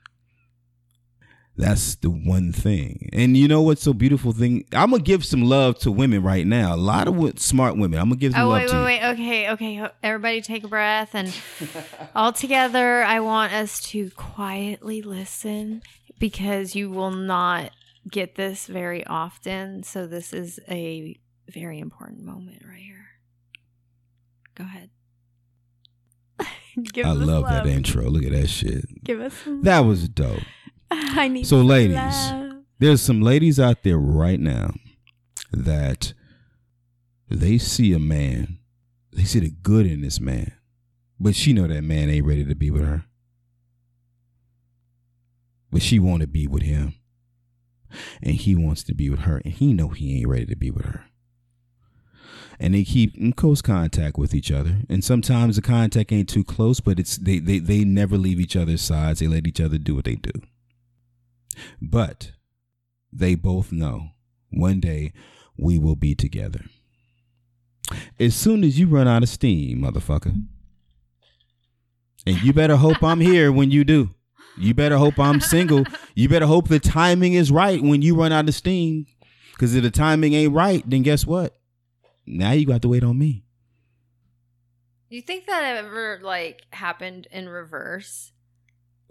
That's the one thing. And you know what's so beautiful thing? I'm gonna give some love to women right now. A lot of wo- smart women. I'm gonna give some Oh love wait, to wait, wait. Okay, okay. Everybody, take a breath, and all together, I want us to quietly listen because you will not get this very often. So this is a very important moment right here. Go ahead. Give I us love that intro. Look at that shit. Give us some. That was dope. I need So, ladies, love. There's some ladies out there right now that they see a man, they see the good in this man, but she know that man ain't ready to be with her. But she want to be with him. And he wants to be with her, and he know he ain't ready to be with her. And they keep in close contact with each other. And sometimes the contact ain't too close, but it's they they, they never leave each other's sides. They let each other do what they do. But they both know one day we will be together. As soon as you run out of steam, motherfucker. And you better hope I'm here when you do. You better hope I'm single. You better hope the timing is right when you run out of steam. Because if the timing ain't right, then guess what? Now you got to wait on me. Do you think that ever like happened in reverse?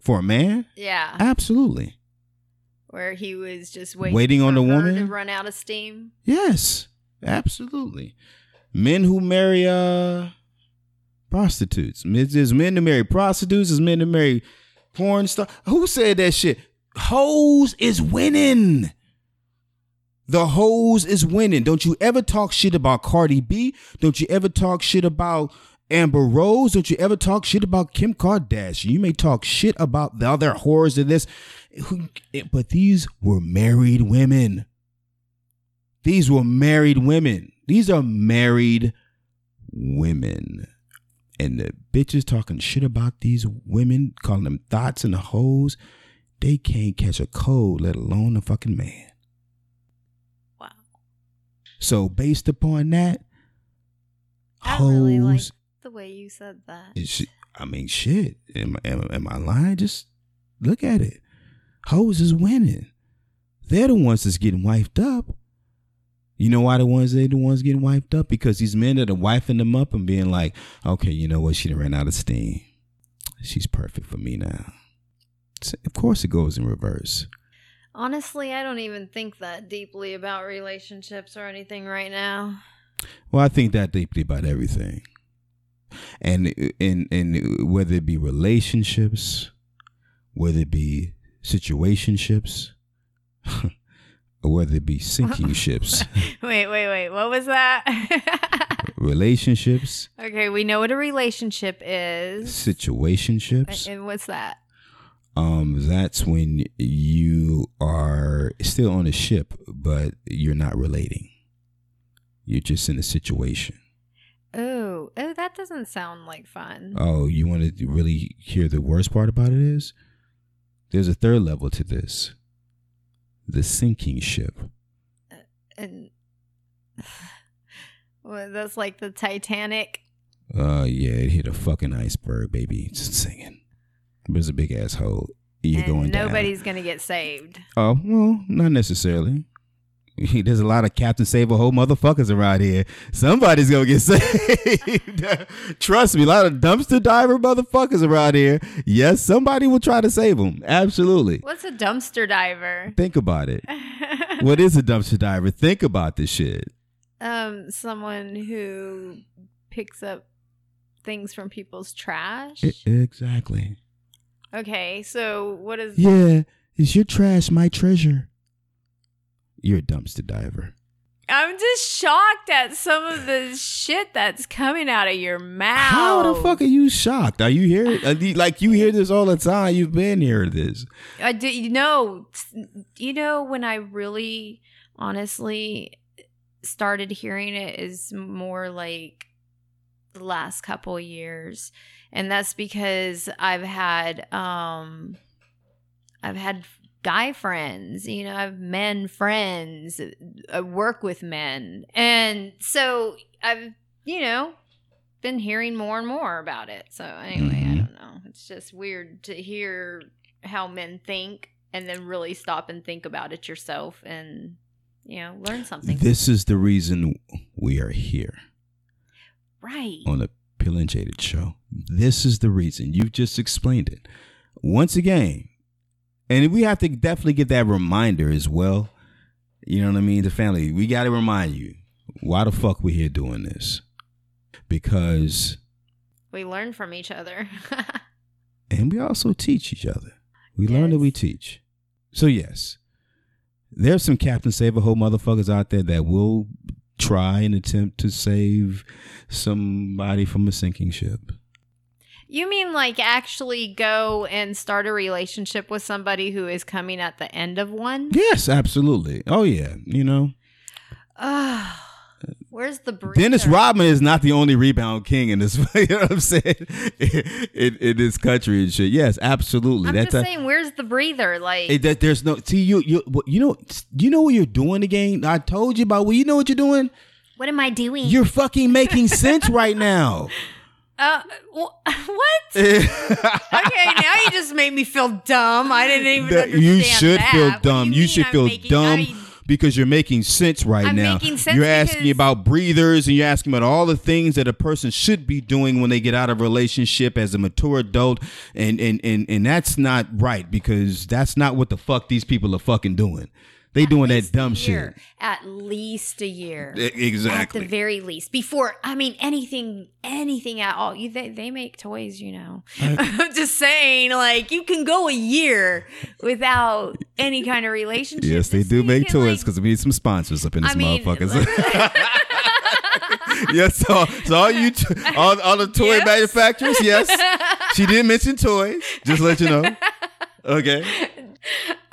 For a man? Yeah, Absolutely. Where he was just waiting, Waiting on the woman? to run out of steam. Yes, absolutely. Men who marry uh prostitutes. There's men to marry prostitutes. There's men to marry porn star. Who said that shit? Hoes is winning. The hoes is winning. Don't you ever talk shit about Cardi B. Don't you ever talk shit about Amber Rose. Don't you ever talk shit about Kim Kardashian. You may talk shit about the other whores of this. Who- But these were married women. These were married women. These are married women. And the bitches talking shit about these women, calling them thoughts and the hoes, they can't catch a cold, let alone a fucking man. Wow. So based upon that, I hoes really like the way you said that. I mean shit. Am, am, am I lying? Just look at it. Hoes is winning. They're the ones that's getting wiped up. You know why the ones they the ones getting wiped up? Because these men that are wiping them up and being like, okay, you know what? She done ran out of steam. She's perfect for me now. So, of course, it goes in reverse. Honestly, I don't even think that deeply about relationships or anything right now. Well, I think that deeply about everything, and and and whether it be relationships, whether it be situationships, or whether it be sinking ships, wait, wait, wait. What was that? relationships, okay, we know what a relationship is. situationships. And what's that? Um, that's when you are still on a ship, but you're not relating. You're just in a situation. Oh, oh, that doesn't sound like fun. Oh, you want to really hear the worst part about it is there's a third level to this. The sinking ship. And well, that's like the Titanic. Uh yeah, it hit a fucking iceberg, baby. Just singing. There's a big ass hole. You're and going down. nobody's gonna get saved. Oh, well, not necessarily. There's a lot of Captain Save a Hole motherfuckers around here. Somebody's gonna get saved. Trust me, a lot of dumpster diver motherfuckers around here. Yes, somebody will try to save them. Absolutely. What's a dumpster diver? Think about it. What is a dumpster diver? Think about this shit. um, someone who picks up things from people's trash. Exactly. okay, so what is? Yeah, is your trash my treasure? You're a dumpster diver. I'm just shocked at some of the shit that's coming out of your mouth. How the fuck are you shocked? Are you here? are you- Like you hear this all the time. You've been hearing this. I did. you know, you know when I really, honestly, started hearing it is more like the last couple years, and that's because I've had, um, I've had guy friends, you know, I've men friends, I work with men, and so I've, you know, been hearing more and more about it. So anyway, I Mhm. don't know. It's just weird to hear how men think and then really stop and think about it yourself and you know learn something This is the reason we are here right on the Pill and Jaded show. This is the reason. You've just explained it. Once again, and we have to definitely get that reminder as well. You know what I mean? The family, we got to remind you why the fuck we here doing this. Because, we learn from each other and we also teach each other. We learn that we teach. So, yes, there's some Captain Save a Hole motherfuckers out there that will try and attempt to save somebody from a sinking ship. You mean like actually go and start a relationship with somebody who is coming at the end of one Yes, absolutely. Oh yeah, you know. Where's the breather? Dennis Rodman is not the only rebound king in this. You know what I'm saying? In, in this country and shit. Yes, absolutely. i'm That's just a- saying where's the breather like it- that there's no see you you you know you know what you're doing again. I told you about. Well, you know what you're doing. what am i doing You're fucking making sense right now. uh wh- what okay now you just made me feel dumb i didn't even That- understand you should that. feel dumb. You, mean should I'm feel making- dumb I- because you're making sense right I'm now. sense you're asking about breathers and you're asking about all the things that a person should be doing when they get out of a relationship as a mature adult, and and and and that's not right because that's not what the fuck these people are fucking doing. They doing that dumb year. shit. At least a year. Exactly. At the very least. Before, I mean, anything, anything at all. You, they, they make toys, you know. I'm just saying, like, you can go a year without any kind of relationship. Yes, they do make can, toys like- because we need some sponsors up in this I mean, motherfuckers. yes, so, so all you, t- all, all the toy Yes. manufacturers, yes. She did mention toys. Just let you know. Okay.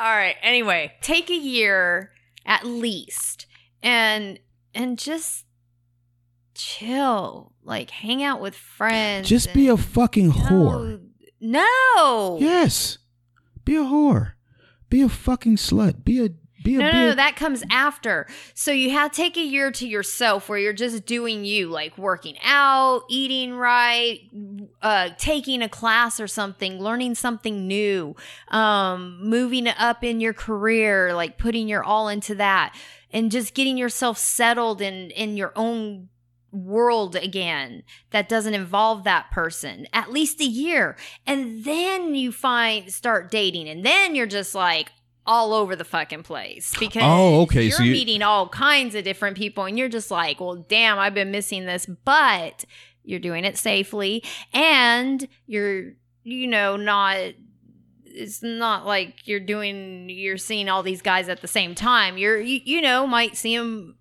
All right. Anyway, take a year at least and and just chill. Like hang out with friends. Just be a fucking whore. No. No. Yes. Be a whore. Be a fucking slut. Be a be No, no, no, that comes after. So you have to take a year to yourself where you're just doing you, like working out, eating right, uh, taking a class or something, learning something new, um, moving up in your career, like putting your all into that, and just getting yourself settled in in your own world again that doesn't involve that person at least a year and then you find start dating and then you're just like all over the fucking place because Oh, okay, you're so you- meeting all kinds of different people and you're just like well damn i've been missing this but you're doing it safely and you're you know not it's not like you're doing you're seeing all these guys at the same time. You're you, you know might see them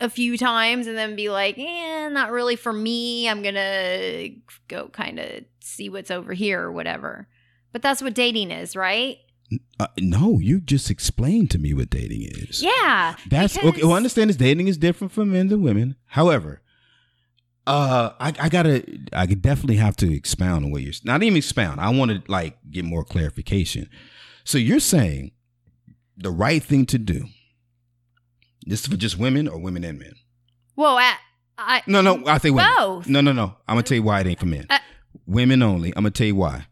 a few times and then be like eh not really for me. I'm gonna go kind of see what's over here or whatever. But that's what dating is right Uh, no, you just explained to me what dating is. yeah That's okay. Well, I understand this dating is different for men than women. However, uh, I, I gotta, I could definitely have to expound on what you're saying. not even expound. I want to like get more clarification. So you're saying the right thing to do. This is for just women or women and men? well I, I No, no, I think women. both No, no, no. I'm gonna tell you why it ain't for men. Uh, women only. I'm gonna tell you why.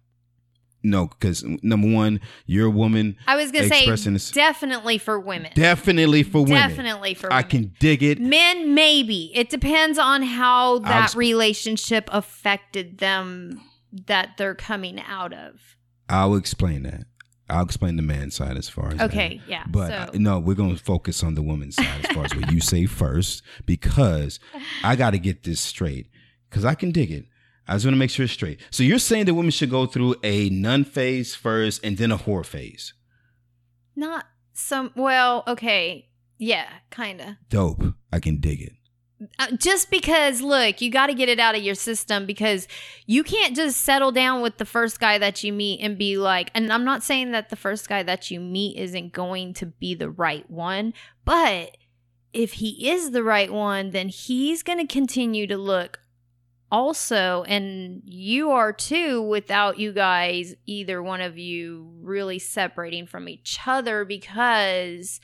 No, because number one, you're a woman. I was gonna say this- definitely for women. Definitely for women. Definitely for I can dig it. Men, maybe. It depends on how that exp- relationship affected them that they're coming out of. I'll explain that. I'll explain the man side as far as that. Okay, yeah. But so, uh, no, we're going to focus on the woman's side as far as what you say first because I got to get this straight because I can dig it. I just want to make sure it's straight. So you're saying that women should go through a nun phase first and then a whore phase. not some. Well, okay. Yeah, kind of. Dope. I can dig it. Uh, just because, look, you got to get it out of your system because you can't just settle down with the first guy that you meet and be like, and I'm not saying that the first guy that you meet isn't going to be the right one, but if he is the right one, then he's going to continue to look also and you are too without you guys either one of you really separating from each other because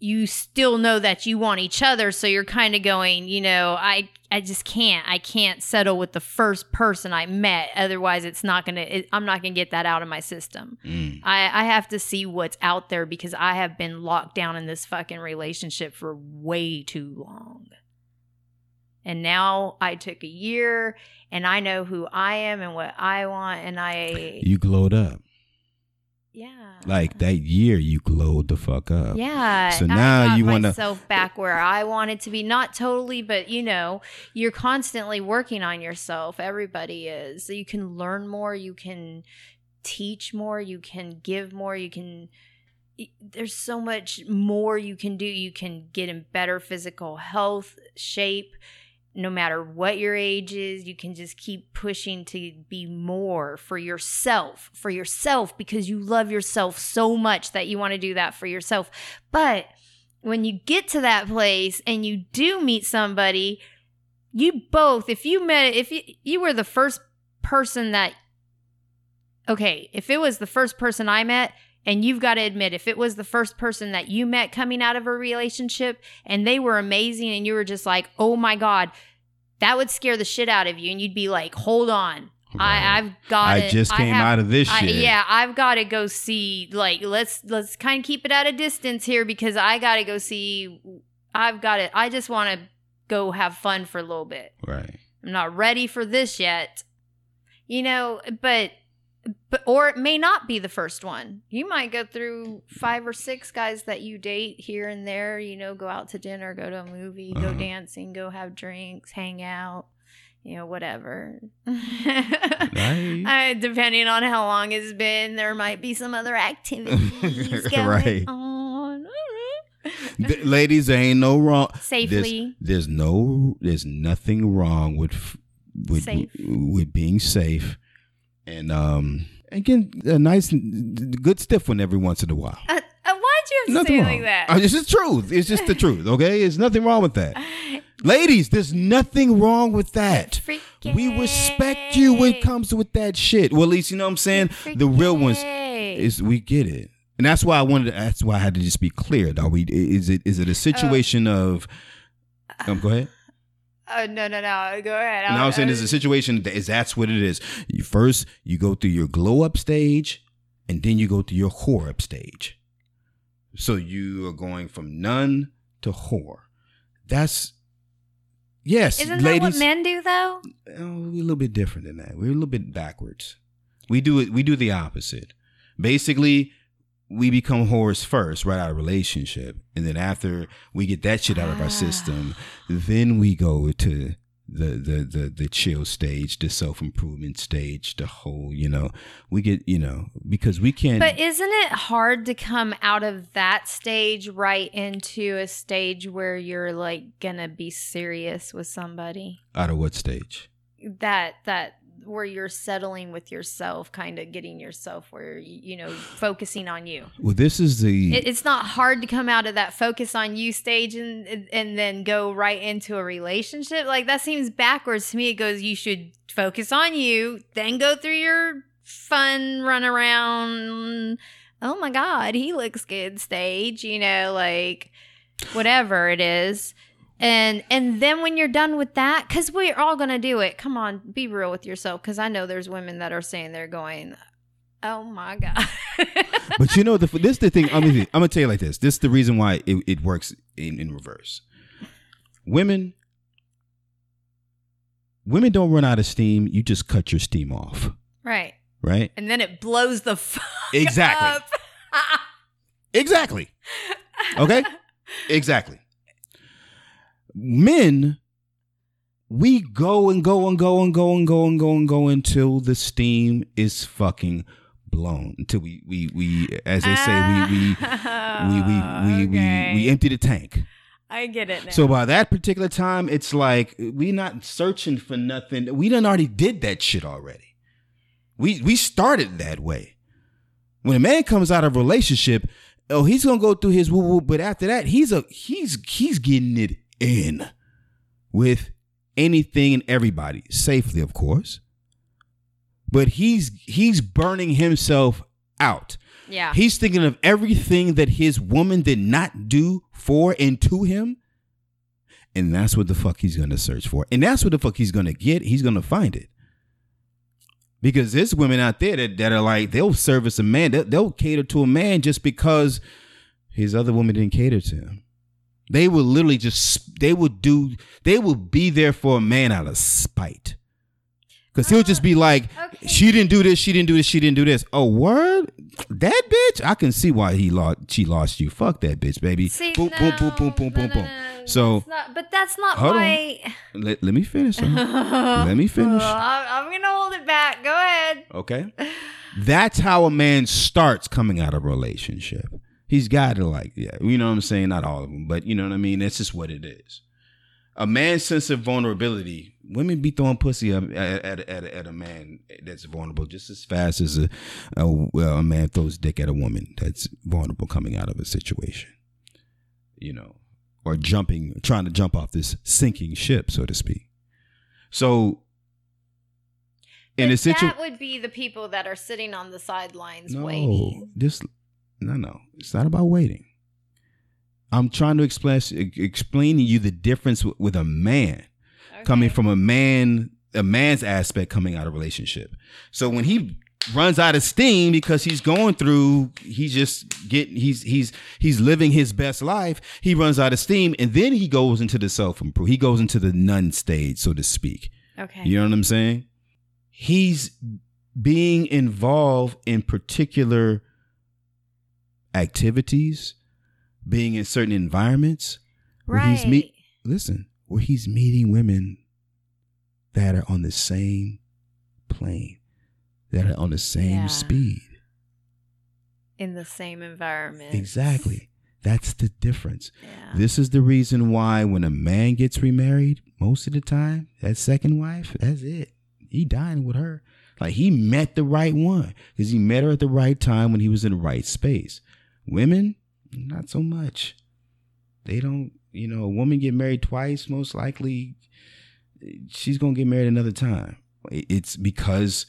you still know that you want each other so you're kind of going you know i i just can't i can't settle with the first person i met otherwise it's not gonna it, i'm not gonna get that out of my system Mm. I, I have to see what's out there because I have been locked down in this fucking relationship for way too long. And now I took a year and I know who I am and what I want. And I, You glowed up. yeah. Like that year, you glowed the fuck up. Yeah. So now you wanna- myself back where I wanted to be. Not totally, but you know, you're constantly working on yourself. Everybody is. You can learn more. You can teach more. You can give more. You can. There's so much more you can do. You can get in better physical health, shape. No matter what your age is, you can just keep pushing to be more for yourself, for yourself, because you love yourself so much that you want to do that for yourself. But when you get to that place and you do meet somebody, you both, if you met, if you, you were the first person that, okay, if it was the first person I met, and you've got to admit, if it was the first person that you met coming out of a relationship and they were amazing and you were just like, oh my God, that would scare the shit out of you. And you'd be like, hold on. I, I've got I just came have- out of this I- yeah, I've got to go see. Like, let's let's kind of keep it at a distance here because I got to go see. I've got it. I just want to go have fun for a little bit. Right. I'm not ready for this yet. You know, but but or it may not be the first one. You might go through five or six guys that you date here and there, you know, go out to dinner, go to a movie, go Uh-huh. dancing, go have drinks, hang out, you know, whatever. Right. I, depending on how long it's been, there might be some other activities going Right. on. Th- ladies, there ain't no wrong. Safely. There's, there's no. There's nothing wrong with with Safe. with being safe, and um, again, a nice, good stiff one every once in a while. Uh, uh, why'd you have to say like that? Uh, It's just truth. It's just the truth. Okay, there's nothing wrong with that. Ladies, there's nothing wrong with that. We respect you when it comes with that shit. Well, at least you know what I'm saying. The real ones is we get it, and that's why I wanted. To, that's why I had to just be clear. Are we? Is it? Is it a situation of? Um, go ahead. Oh no no no! Go ahead. And I'm saying there's a situation that is that's what it is. You first you go through your glow up stage, and then you go through your whore up stage. So you are going from none to whore. That's yes, Isn't that ladies. what men do though? Oh, we're a little bit different than that. We're a little bit backwards. We do it. We do the opposite. Basically, we become whores first, right out of relationship, and then after we get that shit out of our ah. system, then we go to the the the the chill stage, the self improvement stage, the whole. You know, we get you know because we can't. But isn't it hard to come out of that stage right into a stage where you're like gonna be serious with somebody? out of what stage? That that where you're settling with yourself, kind of getting yourself where you, know focusing on you. Well, this is the It, it's not hard to come out of that focus on you stage and and then go right into a relationship. Like that seems backwards to me. It goes you should focus on you, then go through your fun run around. Oh my god, he looks good stage, you know, like whatever it is. And and then when you're done with that, because we're all gonna do it. Come on, be real with yourself. Because I know there's women that are saying they're going, "Oh my god." but you know the this is the thing. I'm gonna, I'm gonna tell you like this. This is the reason why it, it works in, in reverse. Women, women don't run out of steam. You just cut your steam off, right. right? And then it blows the fuck Exactly. up. Exactly. Okay. exactly. Men, we go and go and go and go and go and go and go until the steam is fucking blown until we we we as they say we we we we ah, we, Okay. we, we empty the tank. I get it now. So by that particular time, it's like we not searching for nothing. We done already did that shit already. We we started that way. When a man comes out of a relationship, oh, he's gonna go through his woo woo, but after that, he's a he's he's getting it in with anything and everybody, safely, of course. But he's he's burning himself out. yeah. He's thinking of everything that his woman did not do for and to him. And that's what the fuck he's going to search for. And that's what the fuck he's going to get. He's going to find it. Because there's women out there that, that are like, they'll service a man, they'll, they'll cater to a man just because his other woman didn't cater to him. They will literally just, they will do, they will be there for a man out of spite. Because he'll just be like, ah, okay. she didn't do this, she didn't do this, she didn't do this. Oh, word? That bitch? I can see why he lost she lost you. Fuck that bitch, baby. See, boom, no, boom, boom, boom, boom, boom, no, boom. no, So not, but that's not Hold on. why. let, let me finish. Let me finish. I'm, I'm gonna hold it back. Go ahead. Okay. That's how a man starts coming out of a relationship. He's got to like, yeah, you know what I'm saying? Not all of them, but you know what I mean? That's just what it is. A man's sense of vulnerability, women be throwing pussy at, at, at, at a man that's vulnerable just as fast as a, a, well, a man throws dick at a woman that's vulnerable coming out of a situation. You know, or jumping, trying to jump off this sinking ship, so to speak. So, in a situation, that would be the people that are sitting on the sidelines waiting. no, waiting. Just no, no. It's not about waiting. I'm trying to explain explain to you the difference with, with a man coming from a man, a man's aspect coming out of relationship. So when he runs out of steam because he's going through, he's just getting, he's he's he's living his best life. He runs out of steam, and then he goes into the self improve. He goes into the nun stage, so to speak. Okay. You know what I'm saying? He's being involved in particular activities, being in certain environments where right. he's meet listen, where he's meeting women that are on the same plane, that are on the same Yeah. speed. in the same environment. Exactly. That's the difference. Yeah. This is the reason why when a man gets remarried, most of the time, that second wife, that's it. He dying with her. Like he met the right one because he met her at the right time when he was in the right space. Women, not so much. They don't, you know, a woman get married twice, most likely she's gonna get married another time. It's because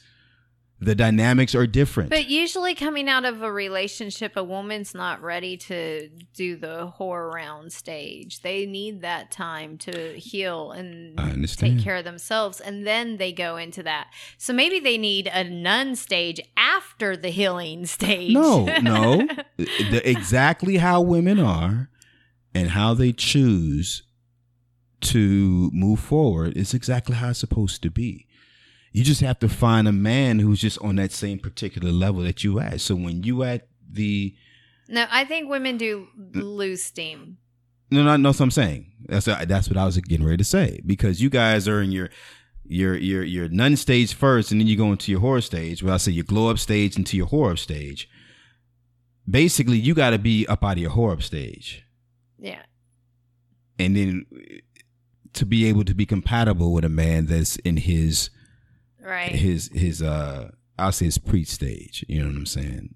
the dynamics are different. But usually, coming out of a relationship, a woman's not ready to do the whore round stage. They need that time to heal and take care of themselves, and then they go into that. So maybe they need a nun stage after the healing stage. No, no. the, exactly how women are and how they choose to move forward is exactly how it's supposed to be. You just have to find a man who's just on that same particular level that you at. So when you at the no, I think women do lose steam. no, no, no. what I'm saying that's that's what I was getting ready to say because you guys are in your your your your nun stage first, and then you go into your horror stage. Well, I say your glow up stage into your horror stage. Basically, you got to be up out of your horror stage, Yeah. and then to be able to be compatible with a man that's in his Right. his his uh I'll say his pre stage. You know what I'm saying?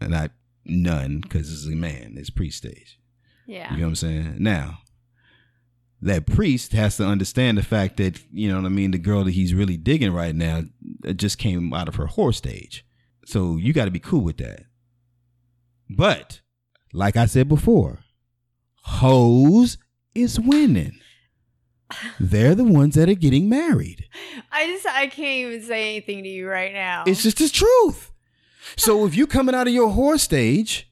And not none because it's a man. It's pre stage. yeah. You know what I'm saying? Now, that priest has to understand the fact that, you know what I mean, the girl that he's really digging right now uh, just came out of her whore stage. So you got to be cool with that. But, like I said before, hoes is winning. They're the ones that are getting married. I just I can't even say anything to you right now. It's just the truth. So if you're coming out of your whore stage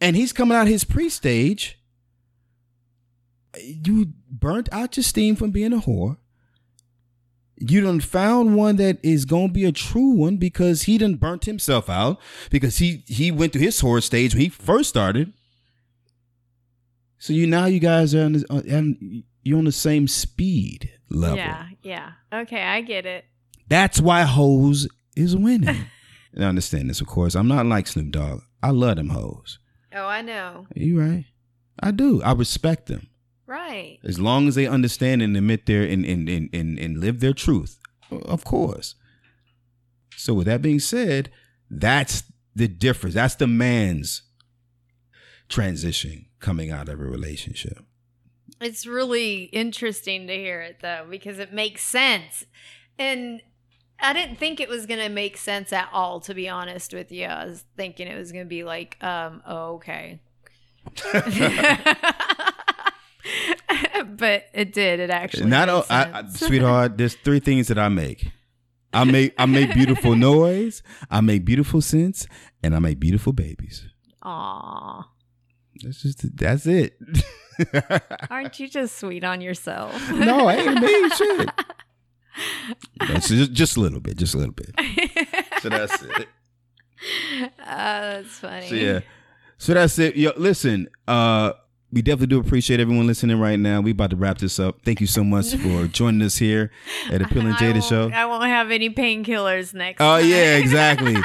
and he's coming out his pre stage, you burnt out your steam from being a whore. You done found one that is gonna be a true one because he done burnt himself out because he he went through his whore stage when he first started. So you now you guys are on, the, on uh, you're on the same speed level. Yeah, yeah. Okay, I get it. That's why hoes is winning. And understand this, of course. I'm not like Snoop Dogg. I love them hoes. Oh, I know. You right? I do. I respect them Right. as long as they understand and admit their and and and and, and live their truth. Of course. So with that being said, that's the difference. That's the man's transition coming out of a relationship. It's really interesting to hear it though because it makes sense. And I didn't think it was going to make sense at all to be honest with you. I was thinking it was going to be like um oh, okay. but it did. It actually Not made o- I, I, sweetheart. There's three things that I make. I make I make beautiful noise. I make beautiful sense, and I make beautiful babies. Aw. That's just that's it. Aren't you just sweet on yourself? no, I ain't made shit. That's just, just a little bit, just a little bit. So that's it. Uh, that's funny. So yeah. So that's it. Yo, listen, uh, we definitely do appreciate everyone listening right now. We about to wrap this up. Thank you so much for joining us here at the Pill and Jaded show. I won't have any painkillers next Oh time. yeah, exactly.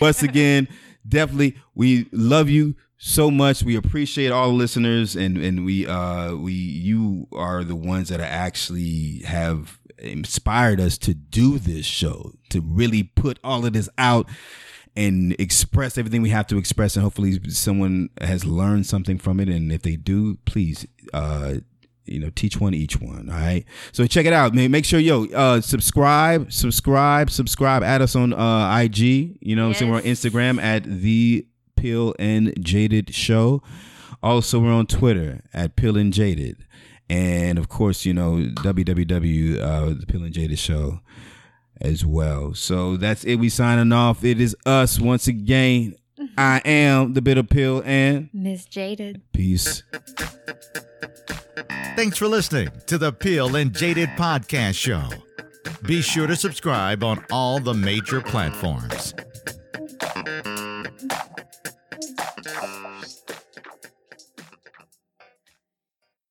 Once again, definitely we love you so much. We appreciate all the listeners and and we uh we you are the ones that actually have inspired us to do this show, to really put all of this out and express everything we have to express and hopefully someone has learned something from it and if they do, please uh you know, teach one, each one. All right. So check it out. Man, make sure, yo, uh, subscribe, subscribe, subscribe. Add us on uh, IG. You know, so we're on Instagram at the Pill and Jaded Show. Also, we're on Twitter at Pill and Jaded, and of course, you know, www uh, the Pill and Jaded Show as well. So that's it. We signing off. It is us once again. I am the Bitter Pill and Miss Jaded. peace. Thanks for listening to the Pill and Jaded Podcast Show. Be sure to subscribe on all the major platforms.